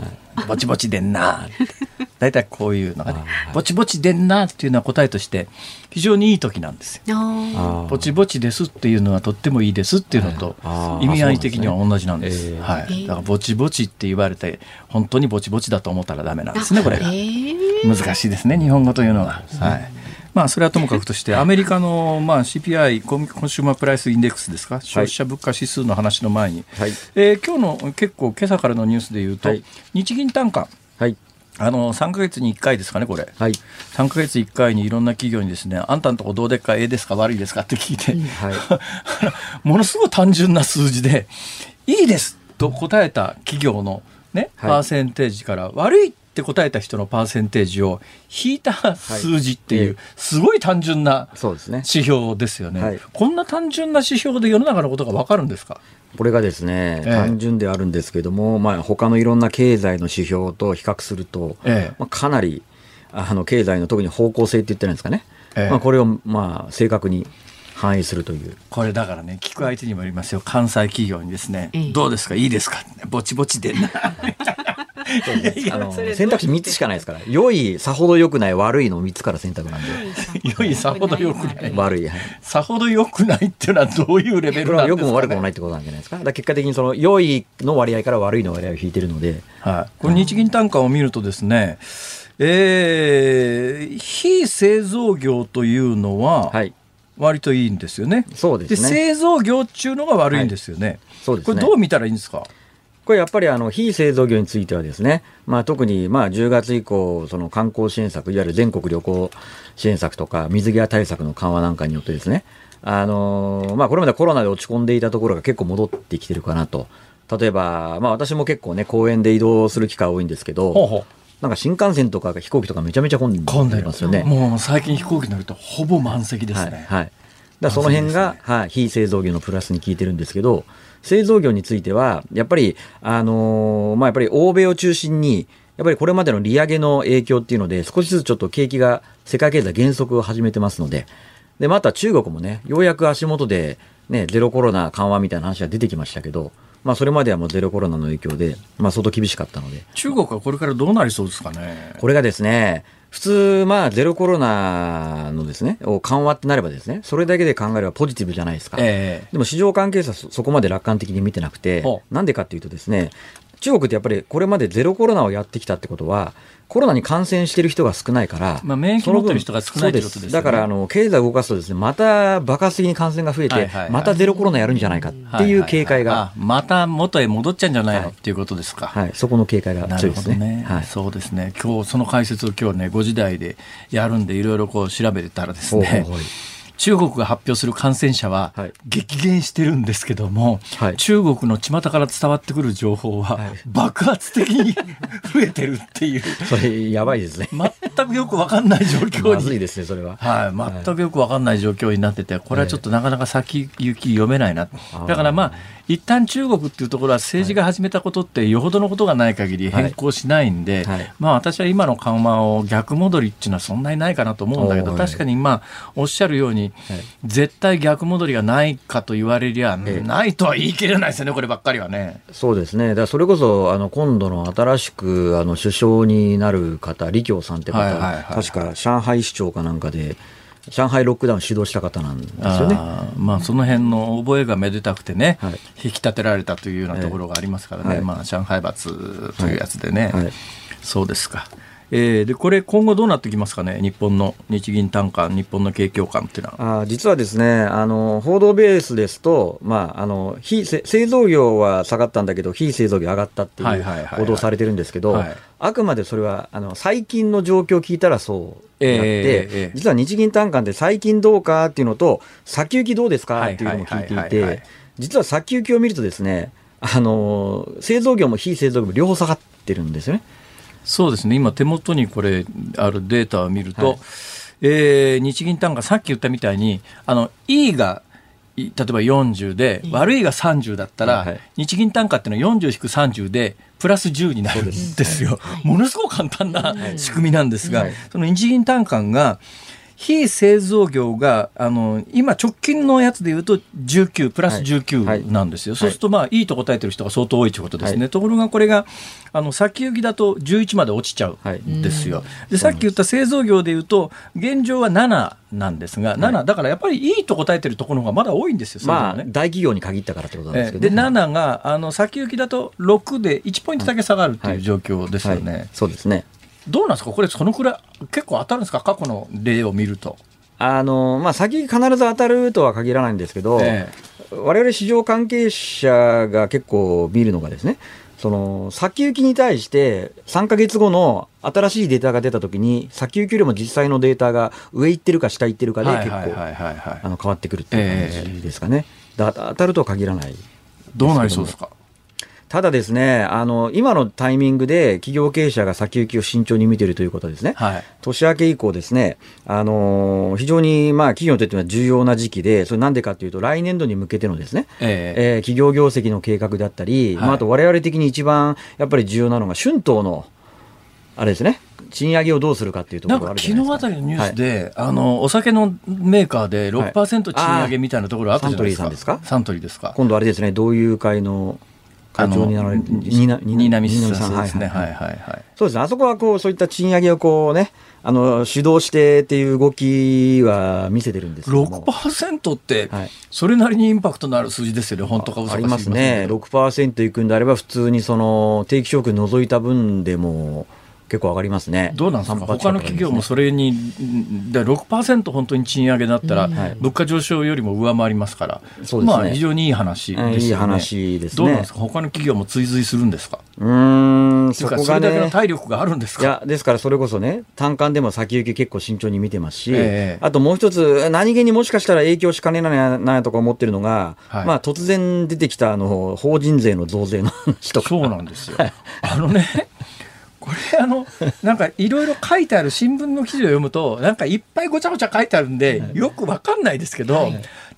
ぼちぼちでんなって 大体こういうのがねぼちぼちでんなっていうのは答えとして非常にいい時なんですよぼちぼちですっていうのはとってもいいですっていうのと意味合い的には同じなんです。はい。だからぼちぼちって言われて本当にぼちぼちだと思ったらダメなんですねこれが。ええ難しいですね日本語というのは。はい。まあそれはともかくとしてアメリカのまあ CPI Consumer Price Index ですか？消費者物価指数の話の前に、はい。えー今日の結構今朝からのニュースで言うと、はい。日銀短観はい。あの3か月に1回ですかねこれ。はい。3か月1回にいろんな企業にですね、あんたのとこどうでっか、ええですか、悪いですかって聞いて、は ものすごい単純な数字で、いいですと答えた企業の、ね、はい。パーセンテージから、悪いって答えた人のパーセンテージを引いた数字っていう、はい。すごい単純なそうですね。指標ですよね、はい。こんな単純な指標で世の中のことが分かるんですか？これがですね、ええ。単純であるんですけども、まあ、他のいろんな経済の指標と比較すると、ええ。まあ、かなりあの経済の特に方向性って言ってるんですかね、ええ。まあ、これをまあ正確に反映するという。これだからね聞く相手にもよりますよ。関西企業にですね、ええ。どうですか？いいですか？ぼちぼちで。ん なあの選択肢3つしかないですから、良い、さほど良くない、悪いの3つから選択なんで、良いさほど良くない。悪い、はい、さほど良くないっていうのはどういうレベルなんですか、ね、悪くもないってことなんじゃないですか。だ結果的にその良いの割合から悪いの割合を引いてるので、はい、これ日銀単価を見るとですね、えー非製造業というのははい、割といいんですよね。そうですね。製造業っていうのが悪いんですよね。そうですね。これどう見たらいいんですか？これやっぱりあの非製造業についてはですね、まあ、特にまあ10月以降、その観光支援策、いわゆる全国旅行支援策とか、水際対策の緩和なんかによってですね、あのまあ、これまでコロナで落ち込んでいたところが結構戻ってきてるかなと。例えば、まあ、私も結構ね、公園で移動する機会多いんですけど、ほうほうなんか新幹線とか飛行機とかめちゃめちゃ混んでますよね。もう最近飛行機乗るとほぼ満席ですはい、ね。はい。だからその辺が、はい、非製造業のプラスに効いてるんですけど、製造業については、やっぱり、あのーまあ、やっぱり欧米を中心に、やっぱりこれまでの利上げの影響っていうので、少しずつちょっと景気が、世界経済減速を始めてますので、で、また中国もね、ようやく足元で、ね、ゼロコロナ緩和みたいな話が出てきましたけど、まあ、それまではもうゼロコロナの影響で、まあ、相当厳しかったので、中国はこれからどうなりそうですかね？これがですね、普通、まあ、ゼロコロナのですね、を緩和ってなればですね、それだけで考えればポジティブじゃないですか。ええでも市場関係者はそそこまで楽観的に見てなくてほ、なんでかっていうとですね、中国ってやっぱりこれまでゼロコロナをやってきたってことは、コロナに感染してる人が少ないから、まあ免疫持ってる人が少ないってことですよね。だから、あの、経済を動かすとですね、また爆発的に感染が増えてはいはいはい、またゼロコロナやるんじゃないかっていう警戒が、はははあまた元へ戻っちゃうんじゃないの、はいっていうことですか。はい、そこの警戒がなる強いですね。ほどね、はい。そうですね。今日その解説を今日ね5時台でやるんでいろいろこう調べてたらですねほうほうほう中国が発表する感染者ははい。激減してるんですけども、はい。中国の巷から伝わってくる情報ははい。爆発的に 増えてるっていう。それ、やばいですね。全くよく分かんない状況に。まずいですね、それは。はい、全くよく分かんない状況になってて、これはちょっとなかなか先行き読めないな。だからまあ、一旦中国っていうところは政治が始めたことってよほどのことがない限り変更しないんで、はい。まあ私は今の緩和を逆戻りっていうのはそんなにないかなと思うんだけど、確かにまあおっしゃるように、はい。絶対逆戻りがないかと言われりゃ、ええ。ないとは言い切れないですよね、こればっかりはね。そうですね。だからそれこそ、あの、今度の新しく、あの、首相になる方、李強さんって方、はいはいはいはい。確か上海市長かなんかで、上海ロックダウン主導した方なんですよね。あーまあその辺の覚えがめでたくてね、はい。引き立てられたというようなところがありますからね、はい。まあ上海閥というやつでね、はい。そうですか。えーでこれ今後どうなってきますかね？日本の日銀短観日本の景況感っていうのは。あー実はですね、あの、報道ベースですと、まあ、あの、非、せ製造業は下がったんだけど、非製造業上がったっていう報道されてるんですけどはい、あくまでそれは、あの、最近の状況を聞いたらそうであって、ええええ実は日銀短観って最近どうかっていうのと、先行きどうですかっていうのも聞いていて、実は先行きを見るとですね、あの、製造業も非製造業も両方下がってるんですよね。そうですね。今手元にこれあるデータを見ると、はい。えー日銀単価、さっき言ったみたいに、あの、E が、い例えば40で、悪いが30だったら、はい日銀単価っていうのは40-30で、プラス10になるんですよ。ものすごく簡単な仕組みなんですが、はい。その日銀単価が、非製造業が、あの、今直近のやつで言うと19、プラスはい。19なんですよ。はい。そうすると、まあ、いいと答えてる人が相当多いということですね。はい。ところが、これが、あの、先行きだと11まで落ちちゃうんですよ。で、さっき言った製造業で言うと、現状は7なんですが、7、だからやっぱりいいと答えてるところの方がまだ多いんですよ、まあ、ね。大企業に限ったからってことなんですけど、ええ。でね。7があの先行きだと6で1ポイントだけ下がるってはい。いう状況ですよね、はい、そうですね。どうなんですか、これ、そのくらい結構当たるんですか、過去の例を見ると。あの、まあ、先必ず当たるとは限らないんですけど、え我々市場関係者が結構見るのがですね、その先行きに対して3か月後の新しいデータが出たときに、先行きよりも実際のデータが上行ってるか下行ってるかで結構変わってくるっていう感じですかね。だ当たるとは限らない。どうなりそうですか？ただですね、あの今のタイミングで企業経営者が先行きを慎重に見ているということはですね、はい。年明け以降ですね、あのー非常にまあ企業にとっては重要な時期で、それなんでかというと、来年度に向けてのですね、ええ。えー企業業績の計画であったり、はい。まあ、あと我々的に一番やっぱり重要なのが、春闘の、あれですね、賃上げをどうするかっていうところがあるじゃないですか。昨日あたりのニュースで、あのお酒のメーカーではい。6%賃上げみたいなところあったじゃないですか。サントリーさんですか？サントリーですか。今度あれですね、同友会の会長になられる、になにな南さん。ですね。ははいい。はいはい。そうですね、あそこはこうそういった賃上げをこうね、あの主導してっていう動きは見せてるんですけども。6%ってはい、それなりにインパクトのある数字ですよね、本当か嘘かありますね、知り6%いくんであれば、普通にその定期昇給除いた分でも結構上がりますね。どうなんですか、3%他の企業もそれに、んだ6%本当に賃上げだったら、はい物価上昇よりも上回りますから、そうですねまあ、非常にいい話ですよね。いい話ですねどうなんですか、他の企業も追随するんですか、うーん、そこがそれだけのね。体力があるんですか？いや、ですからそれこそね、単管でも先行き結構慎重に見てますし、ええあともう一つ、何気にもしかしたら影響しかねないなとか思ってるのが、はいまあ突然出てきたあの法人税の増税の話とか。そうなんですよ。あのね、これあの、なんかいろいろ書いてある新聞の記事を読むと、なんかいっぱいごちゃごちゃ書いてあるんで、よくわかんないですけど、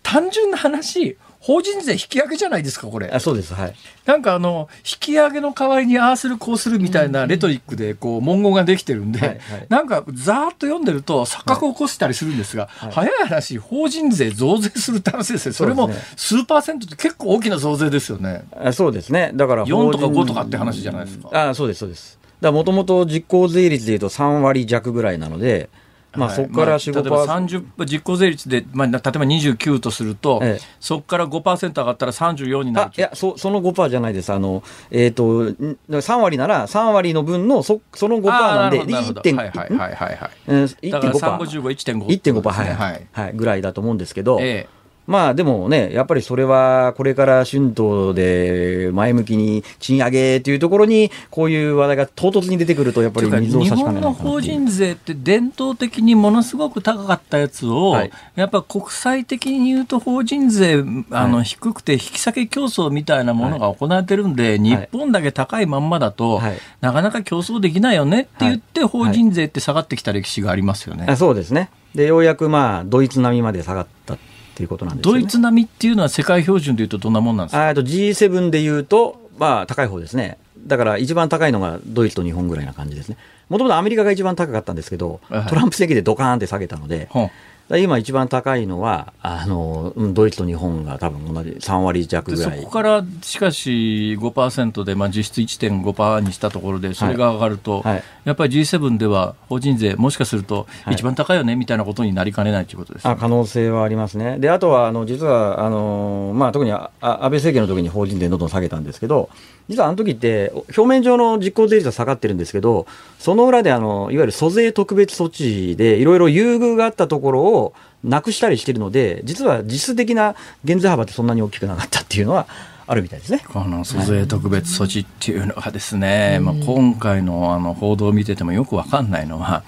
単純な話、法人税引き上げじゃないですか、これ。あそうです、はい。なんかあの、引き上げの代わりにああするこうするみたいなレトリックでこう文言ができてるんで、はいはいなんかざーっと読んでると錯覚を起こしたりするんですが、早い話、法人税増税するって話ですよ。それも数パーセントって結構大きな増税ですよね。あそうですね。だから4とか法人5とかって話じゃないですか。あそうです、そうです。だもともと実効税率でいうと3割弱ぐらいなので、まあ、はいそこから4、まあ例えば5%。30実効税率で、まあ、例えば29とすると、ええそこから5%上がったら34になるあいやそその5%じゃないです、あのえー、とん3割なら、3割の分のそその5%なんで、あーなるほど1.5%はいはいはいはいはい。うんだから1.5% 355、1.5。1.5%、はいはい。はいぐらいだと思うんですけど、ええまあでもね、やっぱりそれはこれから春闘で前向きに賃上げというところに、こういう話題が唐突に出てくると、やっぱり水を差しかねない日本のかなっていう法人税って伝統的にものすごく高かったやつを、はいやっぱ国際的に言うと法人税あの、はい。低くて引き下げ競争みたいなものが行われてるんで、日本だけ高いまんまだと、はい。なかなか競争できないよねって言って、はい。法人税って下がってきた歴史がありますよね。あそうですね。で、ようやくまあ、ドイツ並みまで下がったっていうことなんですよね。ドイツ並みっていうのは世界標準でいうとどんなもんなんですか？ああと G7 でいうと、まあ、高い方ですね。だから一番高いのがドイツと日本ぐらいな感じですね。もともとアメリカが一番高かったんですけど、はいトランプ席でドカーンって下げたので、ほんだから今一番高いのは、あの、うんドイツと日本が多分同じ3割弱でぐらい。そこからしかし5%で、まあ、実質1.5%にしたところでそれが上がると、はいやっぱり G7 では法人税もしかするとはい一番高いよねみたいなことになりかねないということですよね、あ可能性はありますね。で、あとは、あの、実は、あの、まあ、特にああ安倍政権の時に法人税どんどん下げたんですけど、実はあの時って、表面上の実効税率は下がってるんですけど、その裏で、あの、いわゆる租税特別措置で、いろいろ優遇があったところをなくしたりしてるので、実は実質的な減税幅ってそんなに大きくなかったっていうのはあるみたいですね。この租税特別措置っていうのがですね、まあ、今回のあの報道を見ててもよくわかんないのは、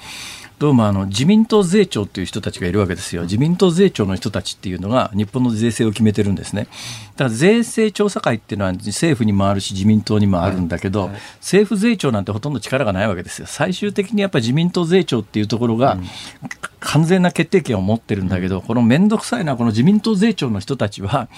どうもあの自民党税調っていう人たちがいるわけですよ。自民党税調の人たちっていうのが日本の税制を決めてるんですね。だから税制調査会っていうのは政府にもあるし自民党にもあるんだけど、政府税調なんてほとんど力がないわけですよ。最終的にやっぱり自民党税調っていうところが、完全な決定権を持ってるんだけど、この面倒くさいなこの自民党税調の人たちは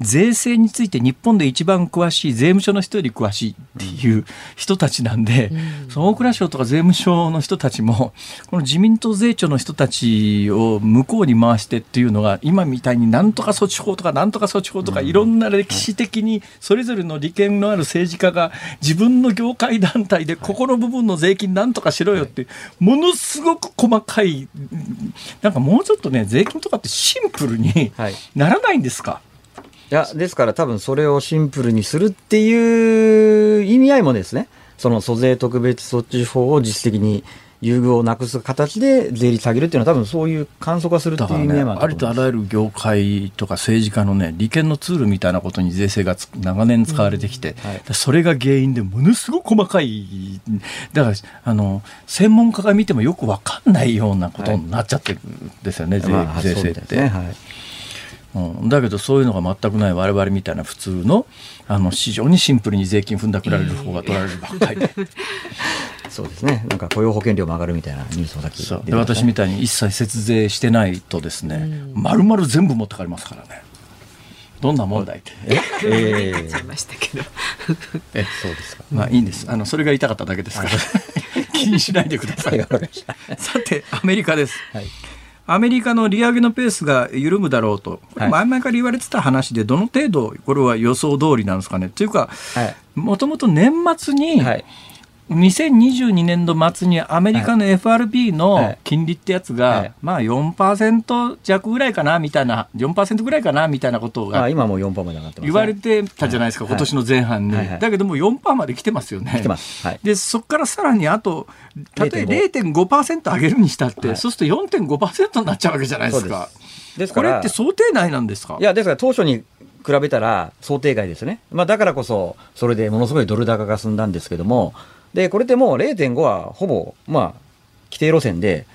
税制について日本で一番詳しい税務署の人より詳しいっていう人たちなんで、うん、その大蔵省とか税務署の人たちもこの自民党税調の人たちを向こうに回してっていうのが今みたいになんとか措置法とかなんとか措置法とかいろんな歴史的にそれぞれの利権のある政治家が自分の業界団体でここの部分の税金なんとかしろよってものすごく細かいなんかもうちょっとね税金とかってシンプルにならないんですか、はいいや、ですから多分それをシンプルにするっていう意味合いもですね、その租税特別措置法を実質的に優遇をなくす形で税率下げるっていうのは、多分そういう簡素化するっていう意味合いもあ、ね、ありとあらゆる業界とか政治家のね、利権のツールみたいなことに税制が長年使われてきて、うんはい、それが原因でものすごく細かい、だからあの専門家が見てもよく分かんないようなことになっちゃってるんですよね、はい、税税制って。ね。はい。うん、だけどそういうのが全くない我々みたいな普通のあの非常にシンプルに税金踏んだくられる方が取られるばっかり。で。そうですね。なんか雇用保険料も上がるみたいなニュースもさっきで私みたいに一切節税してないとですねまるまる全部持ってかれますからね。どんな問題って。え？えー、えそうですか。まあいいんです。あのそれが言いたかっただけですから、気にしないでください。さてアメリカです、はいアメリカの利上げのペースが緩むだろうと、前々から言われてた話で、どの程度、これは予想通りなんですかね。というか、もともと年末に、はい2022年度末にアメリカの FRB の金利ってやつが、はい。はい、まあ4%弱ぐらいかなみたいな、4%ぐらいかなみたいなことが、今も4%まで上がって言われてたじゃないですか、はい、今年の前半に、だけども4%まで来てますよね。来てます。で、そこからさらにあと、例えば0.5%上げるにしたって、そうすると4.5%になっちゃうわけじゃないですか。です。これって想定内なんですか？いや、ですから当初に比べたら想定外ですね。まあ、だからこそ、それでものすごいドル高が進んだんですけども、で、これってもう0.5はほぼ、まあ、規定路線で、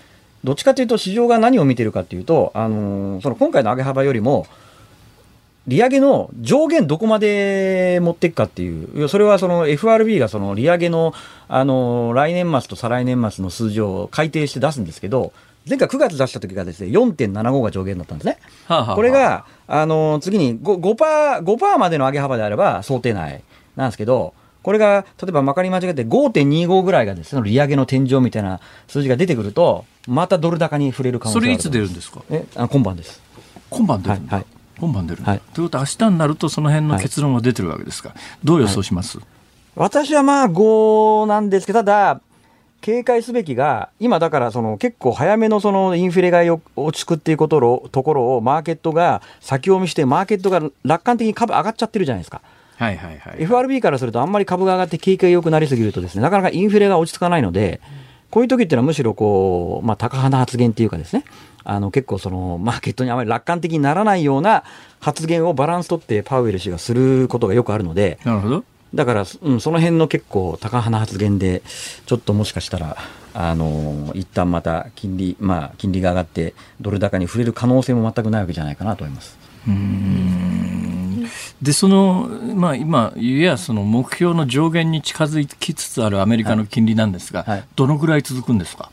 どっちかというと市場が何を見てるかっていうと、あのー、その今回の上げ幅よりも、利上げの上限どこまで持っていくかっていう、それはその FRB がその利上げの、あの、来年末と再来年末の数字を改定して出すんですけど、前回9月出した時がですね、4.75が上限だったんですね。はあはあ、これが、あの、次に 5%, 5%, 5までの上げ幅であれば想定内なんですけど、これが、例えばまかり間違って5.25ぐらいがですね、利上げの天井みたいな数字が出てくると、またドル高に触れる可能性それいつ出るんですか？えあ今晩です。今晩出るんだ、はい、はい、今晩出る、はい、ということは、明日になると、その辺の結論が出てるわけですか、はい、どう予想します、はい、私はまあ5なんですけど、ただ、警戒すべきが、今だからその結構早めのそのインフレが落ち着くっていうことところをマーケットが先読みして、マーケットが楽観的に株上がっちゃってるじゃないですか。はいはいはい、FRB からするとあんまり株が上がって景気が良くなりすぎるとですね、なかなかインフレが落ち着かないので、こういう時っていうのはむしろこう、まあ、高派な発言っていうかですね、あの結構そのマーケットにあまり楽観的にならないような発言をバランス取ってパウエル氏がすることがよくあるので、なるほど。だから、うん、その辺の結構高派な発言で、ちょっともしかしたら、あの一旦また金利、まあ、金利が上がって、ドル高に触れる可能性も全くないわけじゃないかなと思います。うんでその、まあ、今、いやその目標の上限に近づきつつあるアメリカの金利なんですが、はい。はい、どのぐらい続くんですか？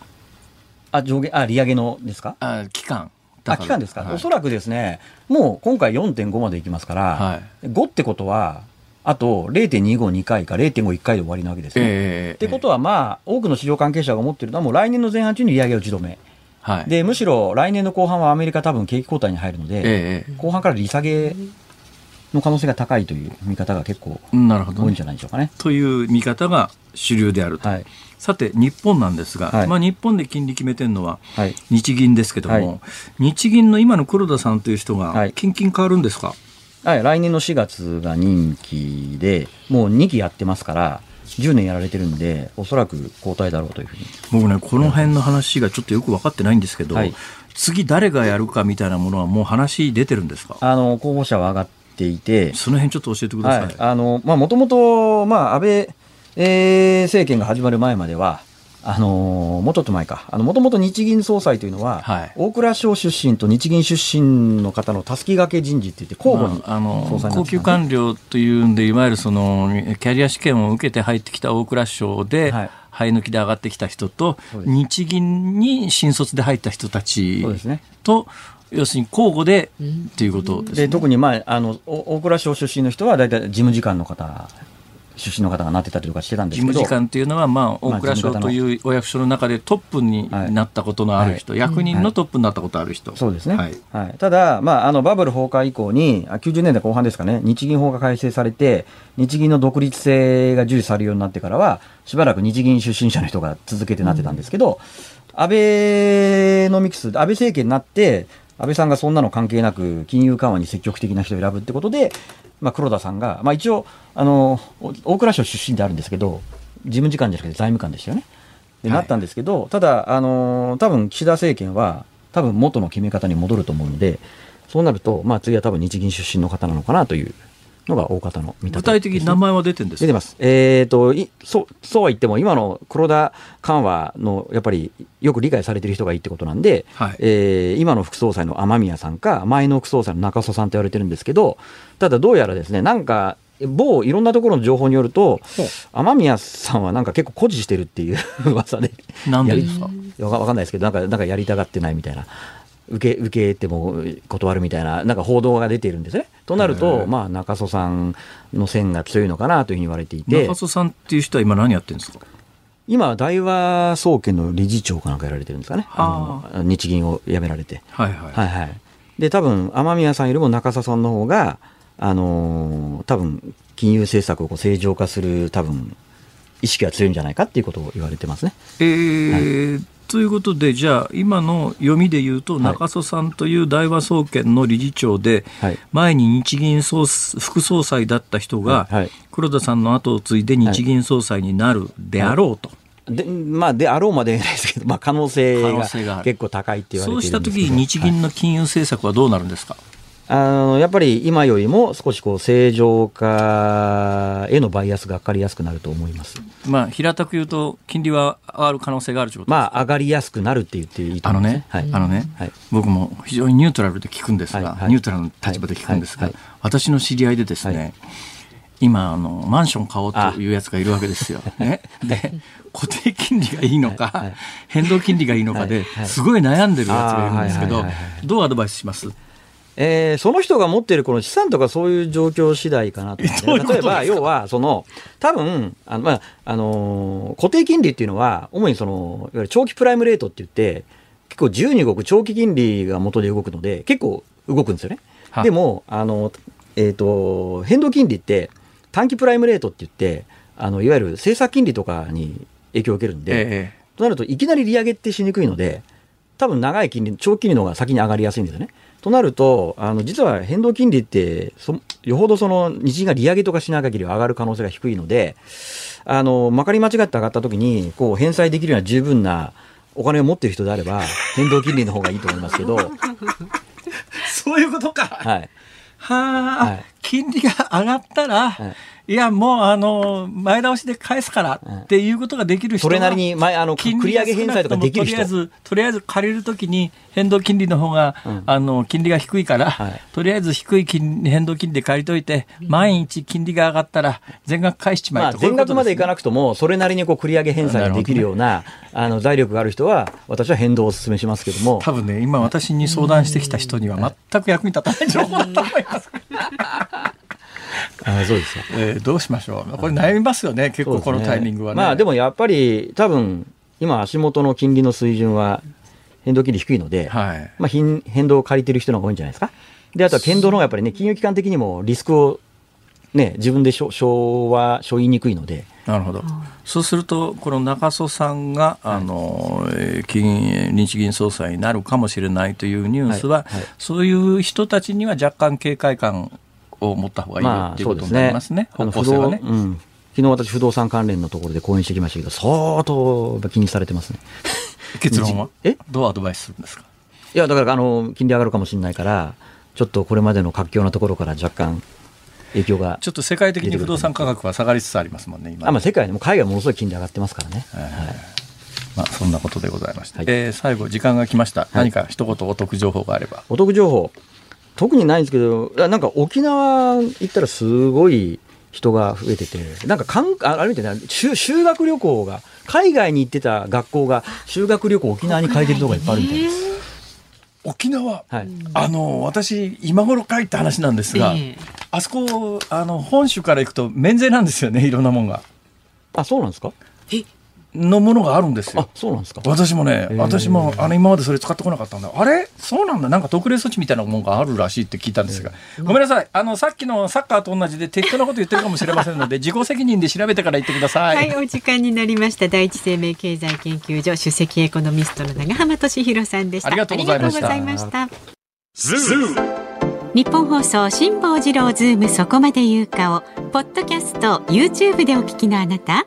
あ上限あ利上げのですか？あ期間。あ期間ですか、はい、おそらくですね、もう今回4.5までいきますから、はい、5ってことは、あと0.252回か0.51回で終わりなわけですね。えー、ってことは、まあ、多くの市場関係者が思っているのは、もう来年の前半中に利上げを打ち止め。はい、でむしろ来年の後半はアメリカ多分景気後退に入るので、ええ、後半から利下げの可能性が高いという見方が結構多いんじゃないでしょうかね。ねという見方が主流であると。はい、さて日本なんですが、はい、まあ、日本で金利決めてるのは日銀ですけども、日銀の今の黒田さんという人が近々変わるんですか、はい、来年の4月が任期でもう2期やってますから10年やられてるんで、おそらく交代だろうというふうに。僕ね、この辺の話がちょっとよく分かってないんですけど、はい、次、誰がやるかみたいなものは、もう話出てるんですか？あの候補者は上がっていて、その辺ちょっと教えてください。あのまあ、もともと、まあ、安倍、えー、政権が始まる前までは、あのもうちょっと前か、もともと日銀総裁というのは、はい、大蔵省出身と日銀出身の方のたすき掛け人事っていって、交互に、あ、の高級官僚というんで、いわゆるそのキャリア試験を受けて入ってきた大蔵省で、はい。生え抜きで上がってきた人と日銀に新卒で入った人たちそうですね。と要するに交互でっていうことですね。で特に、まあ、あのお大蔵省出身の人は大体事務次官の方出身の方がなってたりとかしてたんですけど。事務次官っていうのは、まあ、まあ大蔵省というお役所の中でトップになったことのある人、はい。役人のトップになったことある人、そうですね、はい。はい。ただ、まあ、あのバブル崩壊以降に、あ90年代後半ですかね、日銀法が改正されて、日銀の独立性が重視されるようになってからは、しばらく日銀出身者の人が続けてなってたんですけど、安倍ノミクス、安倍政権になって、安倍さんがそんなの関係なく、金融緩和に積極的な人を選ぶってことで、まあ、黒田さんが、まあ、一応あの、お大蔵省出身であるんですけど、事務次官じゃなくて財務官でしたよね。ではいなったんですけど、ただ、あの多分岸田政権は、多分元の決め方に戻ると思うので、そうなると、まあ、次は多分日銀出身の方なのかなというのが大方の見立て具体的に名前は出てるんですか？出てます。えー、といそうそうは言っても、今の黒田緩和のやっぱりよく理解されてる人がいいってことなんで、はい。えー今の副総裁の雨宮さんか、前の副総裁の中曽さんと言われてるんですけど、ただどうやらですね、なんか、某いろんなところの情報によると、雨宮さんはなんか結構誇示してるっていう 噂で、なんでですかわかんないですけど、なんかなんかやりたがってないみたいな。受け受けても断るみたいななんか報道が出ているんですね。となるへと、ー。まあ、中曽さんの線が強いのかなというふうに言われていて。中、曽さんっていう人は今何やってるんですか？今、大和総研の理事長かなんかやられてるんですかね、はあ。の日銀を辞められて。はいはい、はいはい、で、多分雨宮さんよりも中曽さんの方が、あのー多分金融政策をこう正常化する、多分意識が強いんじゃないかっていうことを言われてますね。えーということでじゃあ今の読みで言うと、はい。中曽さんという大和総研の理事長で、はい。前に日銀総副総裁だった人が、はい。はい。黒田さんの後を継いで日銀総裁になるであろうと、でまあ、であろうまでは言えないですけど、まあ、可能性が結構高いって言われてそうしたるんですけど。時に日銀の金融政策はどうなるんですか、あのやっぱり今よりも少しこう正常化へのバイアスがかかりやすくなると思います。まあ、平たく言うと金利は上がる可能性があるという。ことまあ、上がりやすくなるって言っていいとあの思います、ね、はい、あのね、はい。僕も非常にニュートラルで聞くんですが、はい。はい。ニュートラルの立場で聞くんですが、私の知り合いでですね、はい。今あの、マンション買おうというやつがいるわけですよ。ね、で、固定金利がいいのか、変動金利がいいのかで、すごい悩んでるやつがいるんですけどどうアドバイスします？えーその人が持っているこの資産とかそういう状況次第かなとね例えば、要は、その、多分、あの、まあ、あのー固定金利っていうのは、主にその、いわゆる長期プライムレートって言って、結構自由に動く長期金利が元で動くので、結構動くんですよね。はでも、あの、えっ、と、変動金利って、短期プライムレートって言って、あの、いわゆる政策金利とかに影響を受けるんで、えとなると、いきなり利上げってしにくいので、多分長い金利、長期金利の方が先に上がりやすいんですよね。となると、あの実は変動金利ってそ、よほどその日銀が利上げとかしな限りは上がる可能性が低いので、あのまかり間違って上がったときにこう返済できるような十分なお金を持っている人であれば、変動金利の方がいいと思いますけど、え そういうことか。はい、はあ、はい金利が上がったら、はいい、や、もう、あの、前倒しで返すからっていうことができる人はそれなりに前あの繰り上げ返済とかできる人。とりあえず、とりあえず借りるときに変動金利の方が、うん。あの、金利が低いから、はい。とりあえず低い金変動金利で借りといて、毎日金利が上がったら全額返しちまえまあ、と、全額までいかななくとも、それなりにこう繰り上げ返済ができるようなあの財力がある人は、私は変動をお勧めしますけども、多分ね、今私に相談してきた人には全く役に立たない情報だと思います。あそうですか。えーどうしましょう。これ悩みますよね、結構このタイミングはね。まあでもやっぱり多分今足元の金利の水準は変動金利低いので、はい。まあ変変動を借りてる人の方が多いんじゃないですか。であとは変動の方がやっぱりね金融機関的にもリスクをね自分でしょ昭和背負いにくいので、なるほど。そうすると、この中曽さんが、あの、えー金、日銀総裁になるかもしれないというニュースは、はいはいそういう人たちには若干警戒感を持った方がいいよまっていうことに。なりますね。あの方向性はねうん昨日私不動産関連のところで講演してきましたけど、相当気にされてますね。結論は？え？どうアドバイスするんですか？いやだからあの金利上がるかもしれないから、ちょっとこれまでの活況なところから若干影響が。ちょっと世界的に不動産価格は下がりつつありますもんね、今。あまあ、世界でも海外ものすごい金利上がってますからね。まあ、そんなことでございました。はいえー最後、時間が来ました。何か一言お得情報があれば。お得情報、特にないんですけど、あなんか沖縄行ったらすごい人が増えててなんかかんああれみたいな修修学旅行が海外に行ってた学校が修学旅行沖縄に変えてるとこがいっぱいあるみたいです。沖縄、はい、あの私今頃帰った話なんですが、ええ。あそこあの本州から行くと免税なんですよねいろんなもんが。あそうなんですか？のものがあるんですあよそうなんですか？私もね私もあの今までそれ使ってこなかったんだ。あれ？そうなんだ。なんか特例措置みたいなもんがあるらしいって聞いたんですが、ごめんなさい。あのさっきのサッカーと同じで適当なこと言ってるかもしれませんので 自己責任で調べてから言ってください、はい、お時間になりました。第一生命経済研究所首席エコノミストの長浜俊弘さんでした。ありがとうございました。ありがとうございました。日本放送辛坊治郎ズームそこまで言うかをポッドキャスト YouTube でお聞きのあなた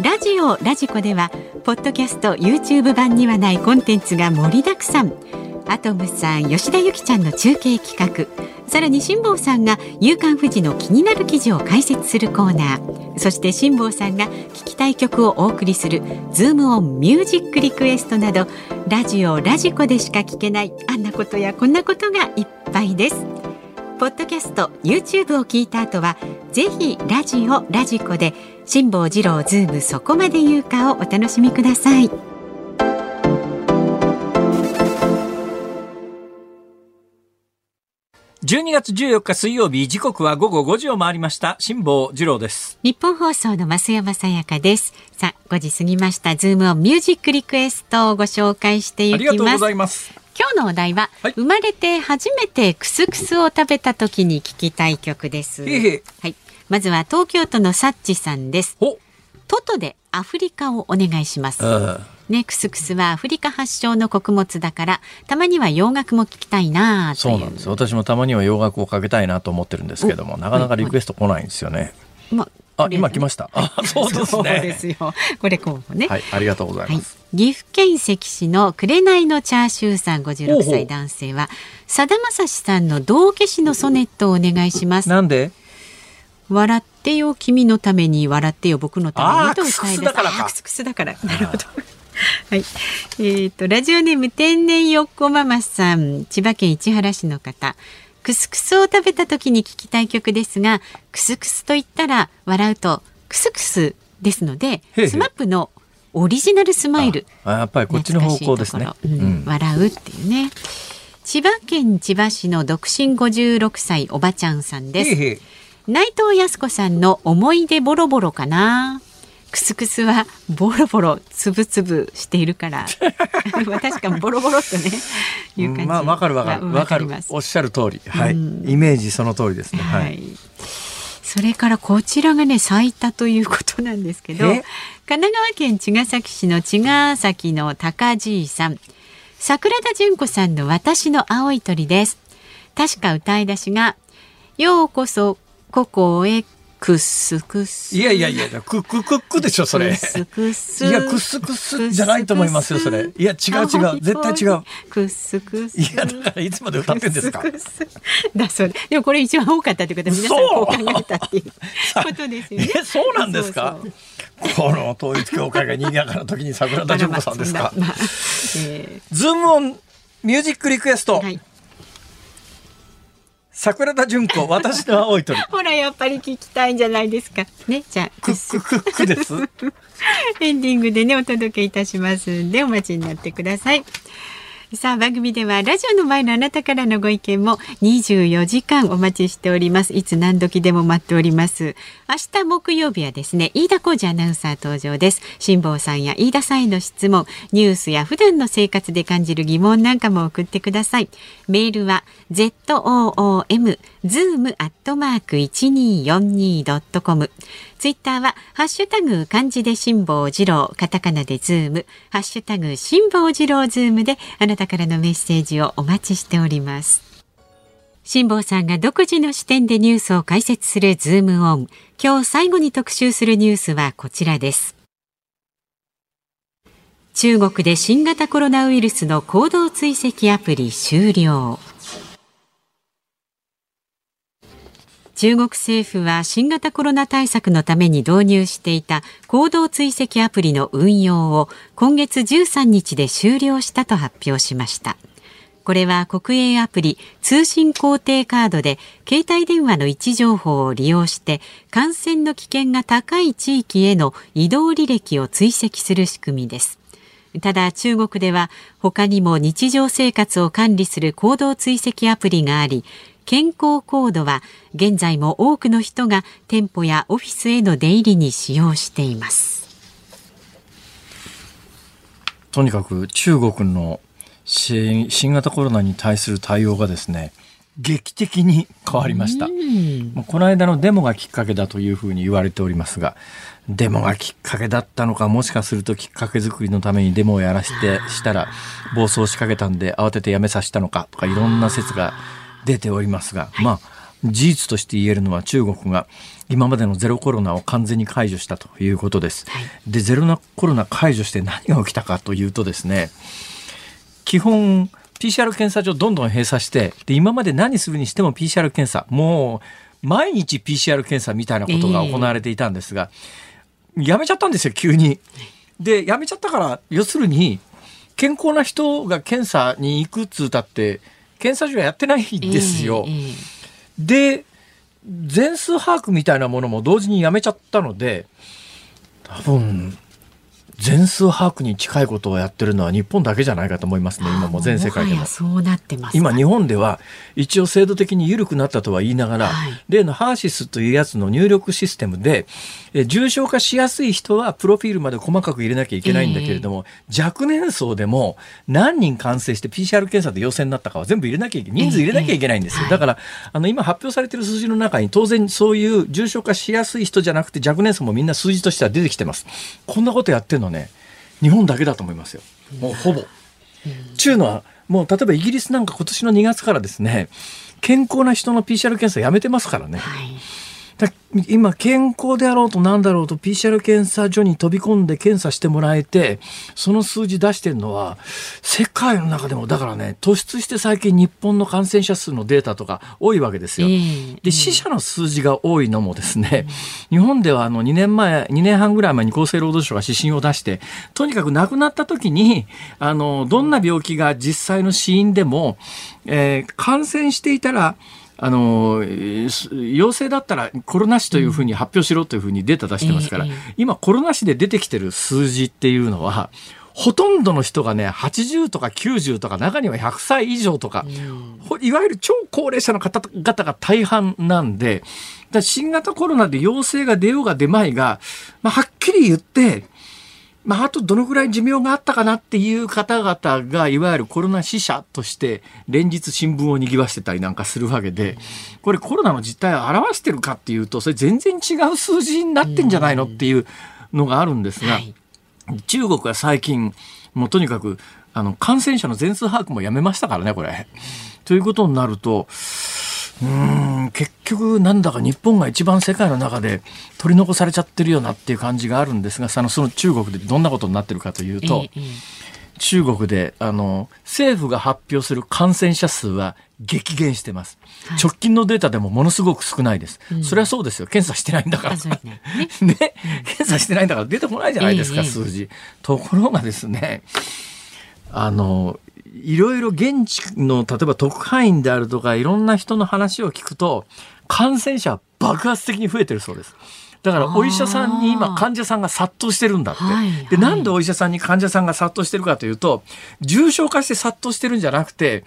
ラジオラジコではポッドキャスト YouTube 版にはないコンテンツが盛りだくさん。アトムさん吉田由紀ちゃんの中継企画。さらに辛坊さんが「夕刊富士」の気になる記事を解説するコーナー。そして辛坊さんが聞きたい曲をお送りする「ズームオンミュージックリクエスト」などラジオラジコでしか聞けないあんなことやこんなことがいっぱいです。ポッドキャスト YouTube を聞いた後はぜひラジオラジコで辛坊治郎ズームそこまで言うかをお楽しみください。12月14日水曜日時刻は午後5時を回りました辛坊治郎ですニッポン放送の増山さやかです。さあ、5時過ぎました。ズームオンミュージックリクエストをご紹介していありがとうごきます。今日のお題は、はい生まれて初めてクスクスを食べた時に聞きたい曲です。へいへいはい。まずは東京都のサッチさんです。おトトでアフリカをお願いします。あね、クスクスはアフリカ発祥の穀物だから、たまには洋楽も聞きたいな。そうなんです私もたまには洋楽をかけたいなと思ってるんですけどもなかなかリクエスト来ないんですよね、まあ今来ました？あそうですそうねですよ。これ候補ね。はいありがとうございはいます、、岐阜県関市の紅のチャーシューさんほう56ほう歳男性はさだまさしさんの道化師のソネットをお願いします。なんで？笑ってよ君のために笑ってよ僕のためにと歌い出す。クスクスだからか。あークスクスだから。なるほど。はい。えっ、とラジオネーム天然よっこママさん千葉県市原市の方。クスクスを食べた時に聞きたい曲ですがクスクスと言ったら笑うとクスクスですのでスマップのオリジナルスマイル。あやっぱりこっちの方向ですね。うん。うん。笑うっていうね。千葉県千葉市の独身56歳おばちゃんさんです。内藤康子さんの思い出ボロボロかな。クスクスはボロボロつぶつぶしているから。まあ確かにボロボロとねいう感じ。まあわかるわかる。うんわかる。おっしゃる通り。はい。うんイメージその通りですね。ははい。い、それからこちらがね咲いたということなんですけど。え？神奈川県茅ヶ崎市の茅ヶ崎の高爺さん。桜田淳子さんの私の青い鳥です。確か歌い出しがようこそここへクスクスいやいやいやククククでしょそれ。クスクスいやクスクスじゃないと思いますよそれ。いや違う違う。絶対違う。クスクスいやだからいつまで歌ってんですか？クスクスだそうででもこれ一番多かったということは皆さんこう。考えたっていうことですよね。え そうなんですか？この統一教会が賑やかな時に桜田淳子さんですかまあまあえズームオンミュージックリクエスト、ーはい桜田淳子私の青い鳥。ほらやっぱり聞きたいんじゃないですか。ねじゃあクッククックです。エンディングでねお届けいたしますんでお待ちになってください。さあ番組ではラジオの前のあなたからのご意見も24時間お待ちしております。いつ何時でも待っております。明日木曜日はですね飯田浩司アナウンサー登場です。辛坊さんや飯田さんへの質問。ニュースや普段の生活で感じる疑問なんかも送ってください。メールは zoom zoom アットマーク 1242.com ツイッターはハッシュタグ漢字で辛坊治郎カタカナでズームハッシュタグ辛坊治郎ズームであなたからのメッセージをお待ちしております辛坊さんが独自の視点でニュースを解説するズームオン。今日最後に特集するニュースはこちらです。中国で新型コロナウイルスの行動追跡アプリ終了。中国政府は新型コロナ対策のために導入していた行動追跡アプリの運用を今月13日で終了したと発表しました。これは国営アプリ通信工程カードで携帯電話の位置情報を利用して感染の危険が高い地域への移動履歴を追跡する仕組みです。ただ中国では他にも日常生活を管理する行動追跡アプリがあり健康コードは現在も多くの人が店舗やオフィスへの出入りに使用していますとにかく中国の新型コロナに対する対応がですね劇的に変わりました。この間のデモがきっかけだというふうに言われておりますが、デモがきっかけだったのか、もしかするときっかけ作りのためにデモをやらしてしたら、暴走しかけたんで慌ててやめさせたのかとか、いろんな説が出ておりますが、まあ、事実として言えるのは中国が今までのゼロコロナを完全に解除したということです。で、ゼロコロナ解除して何が起きたかというとですね、基本 PCR 検査場どんどん閉鎖してで今まで何するにしても PCR 検査もう毎日 PCR 検査みたいなことが行われていたんですが、えー、やめちゃったんですよ急に。でやめちゃったから要するに健康な人が検査に行くっつうたって検査所はやってないんですよ。えーえー、で全数把握みたいなものも同時にやめちゃったので多分全数把握に近いことをやってるのは日本だけじゃないかと思いますね、今も全世界でも。そうなってます。今、日本では一応制度的に緩くなったとは言いながら、はい、例のハーシスというやつの入力システムで、え重症化しやすい人はプロフィールまで細かく入れなきゃいけないんだけれども、えー、若年層でも何人感染して PCR 検査で陽性になったかは全部入れなきゃいけない、人数入れなきゃいけないんですよ。えー、だから、あの、今発表されている数字の中に当然そういう重症化しやすい人じゃなくて若年層もみんな数字としては出てきてます。こんなことやってるのね。日本だけだと思いますよ。もうほぼ。ちゅうのは、もう例えばイギリスなんか今年の2月からですね、健康な人の PCR 検査やめてますからね。はい今健康であろうと何だろうと PCR 検査所に飛び込んで検査してもらえてその数字出してるのは世界の中でもだからね突出して最近日本の感染者数のデータとか多いわけですよ。で死者の数字が多いのもですね日本ではあの2年前2年半ぐらい前に厚生労働省が指針を出してとにかく亡くなった時にあのどんな病気が実際の死因でも、えー、感染していたらあの陽性だったらコロナ死というふうに発表しろというふうにデータ出してますから、うん。今コロナ死で出てきてる数字っていうのはほとんどの人がね80とか90とか中には100歳以上とか、うん、いわゆる超高齢者の方々が大半なんで新型コロナで陽性が出ようが出まいが、まあ、はっきり言ってまあ、あとどのぐらい寿命があったかなっていう方々が、いわゆるコロナ死者として連日新聞を賑わしてたりなんかするわけで、これコロナの実態を表してるかっていうと、それ全然違う数字になってんじゃないのっていうのがあるんですが、中国は最近、もうとにかく、あの、感染者の全数把握もやめましたからね、これ。ということになると、うん結局なんだか日本が一番世界の中で取り残されちゃってるよなっていう感じがあるんですがそのその中国でどんなことになってるかというと、ええ、中国であの政府が発表する感染者数は激減してます、はい、直近のデータでもものすごく少ないです、うん、それはそうですよ。検査してないんだから。ね。ね、検査してないんだから出てこないじゃないですか、え、数字。ところがですねあのいろいろ現地の例えば特派員であるとかいろんな人の話を聞くと感染者爆発的に増えてるそうです。だからお医者さんに今患者さんが殺到してるんだって。はいはい、で、なんでお医者さんに患者さんが殺到してるかというと、重症化して殺到してるんじゃなくて、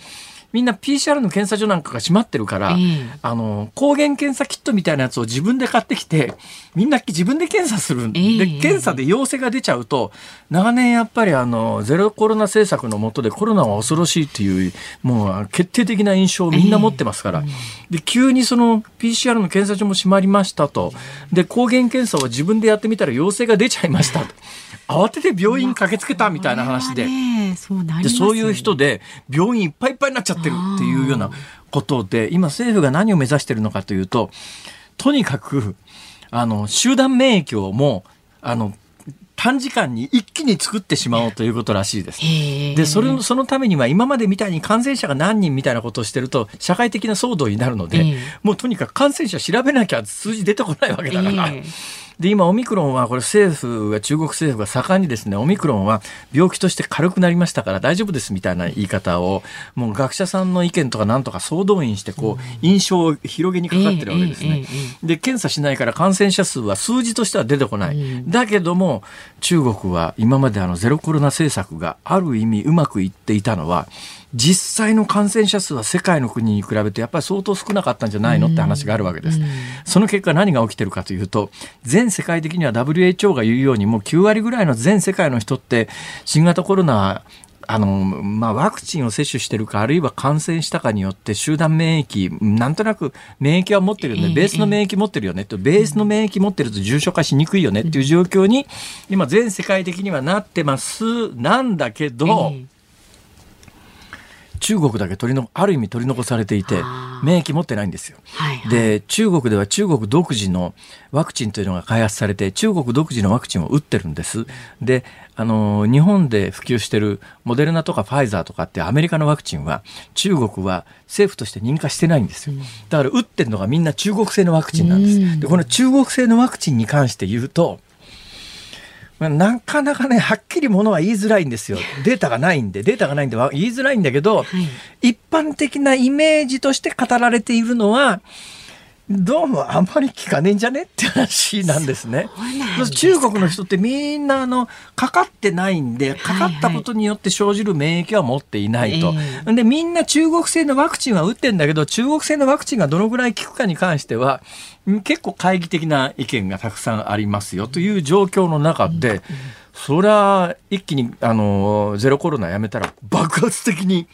みんな PCR の検査所なんかが閉まってるから、えー、あの抗原検査キットみたいなやつを自分で買ってきてみんな自分で検査するん。で、え。ー、検査で陽性が出ちゃうと長年やっぱりあのゼロコロナ政策のもとでコロナは恐ろしいっていうもう決定的な印象をみんな持ってますから、えー、で急にその PCR の検査所も閉まりましたと。で抗原検査を自分でやってみたら陽性が出ちゃいましたと。慌てて病院駆けつけたみたいな話で。そうなでそういう人で病院いっぱいいっぱいになっちゃってるっていうようなことで今政府が何を目指してるのかというととにかくあの集団免疫をもうあの短時間に一気に作ってしまおうということらしいです。で、それそのためには今までみたいに感染者が何人みたいなことをしてると社会的な騒動になるので、もうとにかく感染者調べなきゃ数字出てこないわけだから。で、今、オミクロンは、これ政府が、中国政府が盛んにですね、オミクロンは病気として軽くなりましたから大丈夫ですみたいな言い方を、もう学者さんの意見とかなんとか総動員して、こう、印象を広げにかかってるわけですね。で、検査しないから感染者数は数字としては出てこない。だけども、中国は今まであのゼロコロナ政策がある意味うまくいっていたのは、実際の感染者数は世界の国に比べてやっぱり相当少なかったんじゃないのって話があるわけです。その結果何が起きてるかというと、全世界的には WHO が言うようにもう9割ぐらいの全世界の人って新型コロナあの、まあ、ワクチンを接種してるか、あるいは感染したかによって集団免疫、なんとなく免疫は持ってるよね、ベースの免疫持ってるよねと、ベースの免疫持ってると重症化しにくいよねっていう状況に、今全世界的にはなってます。なんだけど、中国だけ取りのある意味取り残されていて免疫持ってないんですよ。はいはい、で中国では中国独自のワクチンというのが開発されて中国独自のワクチンを打ってるんです。であの日本で普及してるモデルナとかファイザーとかってアメリカのワクチンは中国は政府として認可してないんですよ。だから打ってるのがみんな中国製のワクチンなんです。でこの中国製のワクチンに関して言うとなかなかね、はっきりものは言いづらいんですよ。データがないんで、データがないんで言いづらいんだけど、はい、一般的なイメージとして語られているのは、どうもあんまり効かねえんじゃねって話なんですね。す中国の人ってみんなあのかかってないんでかかったことによって生じる免疫は持っていないと。はいはい、でみんな中国製のワクチンは打ってんだけど中国製のワクチンがどのぐらい効くかに関しては結構懐疑的な意見がたくさんありますよという状況の中で、そりゃ一気にあのゼロコロナやめたら爆発的に。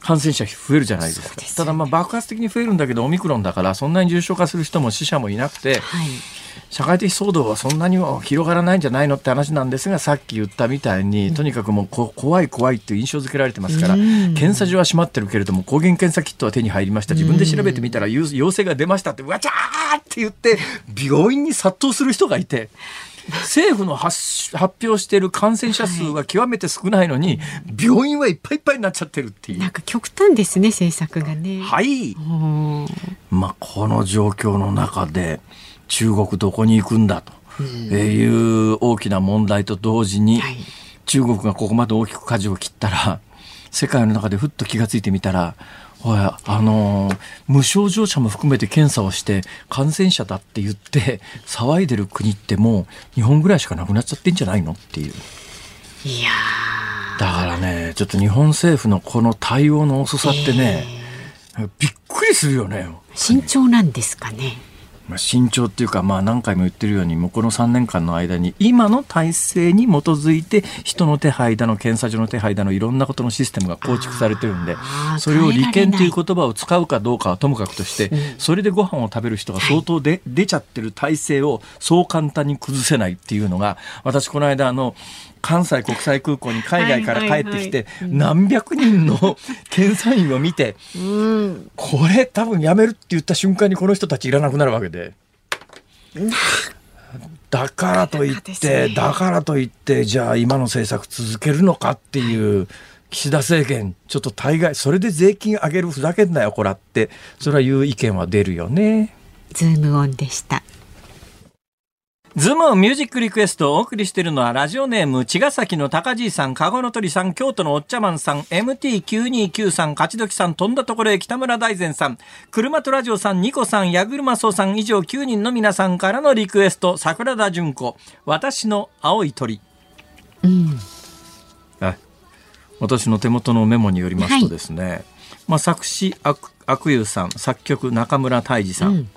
感染者増えるじゃないですか。すね、ただまあ爆発的に増えるんだけどオミクロンだからそんなに重症化する人も死者もいなくて、はい、社会的騒動はそんなには広がらないんじゃないのって話なんですがさっき言ったみたいに、とにかくもう怖い怖いっていう印象付けられてますから、検査所は閉まってるけれども抗原検査キットは手に入りました。自分で調べてみたら陽性が出ましたってわちゃーって言って病院に殺到する人がいて。政府の発発表している感染者数は極めて少ないのに、はい、病院はいっぱいいっぱいになっちゃってるっていう。なんか極端ですね、政策がね。はい。まあ、この状況の中で、中国どこに行くんだという大きな問題と同時に、はい、中国がここまで大きく舵を切ったら、世界の中でふっと気が付いてみたら、あの無症状者も含めて検査をして感染者だって言って騒いでる国ってもう日本ぐらいしかなくなっちゃってんじゃないの？っていう。いやだからねちょっと日本政府のこの対応の遅さってね、えー、びっくりするよね。慎重なんですかね。まあ、慎重っていうか、まあ、何回も言ってるようにもうこの3年間の間に今の体制に基づいて人の手配だの検査所の手配だのいろんなことのシステムが構築されてるんでそれを利権という言葉を使うかどうかはともかくとして、それでご飯を食べる人が相当で、出ちゃってる体制をそう簡単に崩せないっていうのが私この間あの関西国際空港に海外から帰ってきて何百人の検査員を見て、これ多分やめるって言った瞬間にこの人たちいらなくなるわけで。だからといって、だからといって、じゃあ今の政策続けるのかっていう、岸田政権、ちょっと大概、それで税金上げるふざけんなよ、こらって、それはいう意見は出るよね。ズームオンでした。ズームミュージックリクエストをお送りしているのは、ラジオネーム、茅ヶ崎の高爺さん、かごの鳥さん、京都のおっちゃまんさん、MT929 さん、勝どきさん、飛んだところへ北村大善さん、車とラジオさん、ニコさん、ヤグルマソさん、以上9人の皆さんからのリクエスト、桜田淳子、私の青い鳥。うん。私の手元のメモによりますとですね、はい、まあ、作詞悪、悪友さん、作曲中村泰治さん、うん、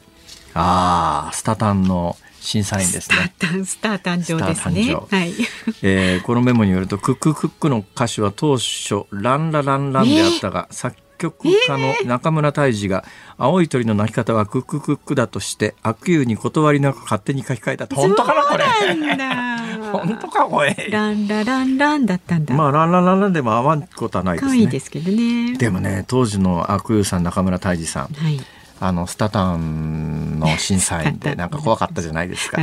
ああ、スタタンの審査員ですね。スター誕生ですね。はい。えー、このメモによると、クッククックの歌詞は当初、ランラランランであったが、えー、作曲家の中村泰治が、青い鳥の鳴き方はクッククックだとして、悪友に断りなく勝手に書き換えた。本当かなこれ？本当かこれ？ランラランランだったんだ。まあランランランランでも合わんことはないですね可愛いですけどね。でもね当時の阿久悠さん中村泰治さんはい。あのスタタンの審査員でなんか怖かったじゃないですか。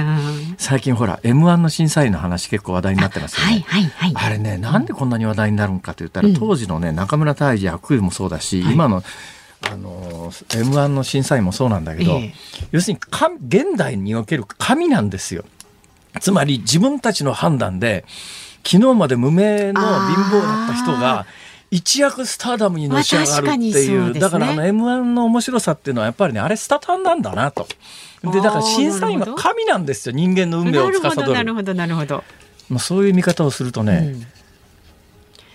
最近ほら m 1の審査員の話結構話題になってますよね、はいはいはい。あれねなんでこんなに話題になるのかと言ったら、うん。当時のね中村泰治阿久悠もそうだし、はい。今のあの m 1の審査員もそうなんだけど、ええ。要するに神現代における神なんですよ。つまり自分たちの判断で昨日まで無名の貧乏だった人が一躍スターダムにのし上がるっていう,、そうですねだからあの m 1の面白さっていうのはやっぱりねあれスタタンなんだなと。でだから審査員は神なんですよ人間の運命をなるほ司る。どなるほどなるほど。まあ、そういう見方をするとね、うん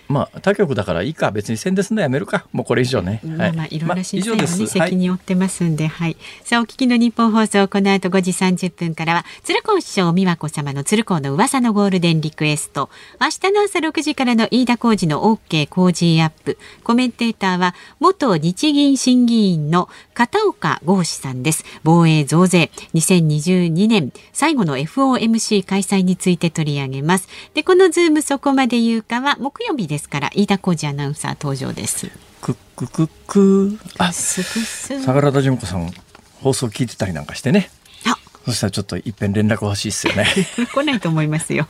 まあ他局だからいいか別に宣伝するのやめるかもうこれ以上ね。まあまあいろいろ審査員もね、まあ責任を負ってますんで、はい。さあお聞きのニッポン放送この後5時30分からは鶴光師匠美和子様の鶴光の噂のゴールデンリクエスト。明日の朝6時からの飯田浩二の OK 工事アップ。コメンテーターは元日銀審議員の片岡剛士さんです。防衛増税2022年最後の FOMC 開催について取り上げます。でこのズームそこまで言うかは木曜日ですから飯田浩司アナウンサー登場です。クッククック。あすくす桜田淳子さん放送聞いてたりなんかしてね。あ。そしたらちょっといっぺん連絡欲しいっすよね。来ないと思いますよ。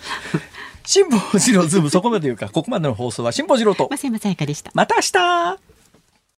辛坊治郎ズームそこまで言うか。ここまでの放送は辛坊治郎と。増山さやかでした。また明日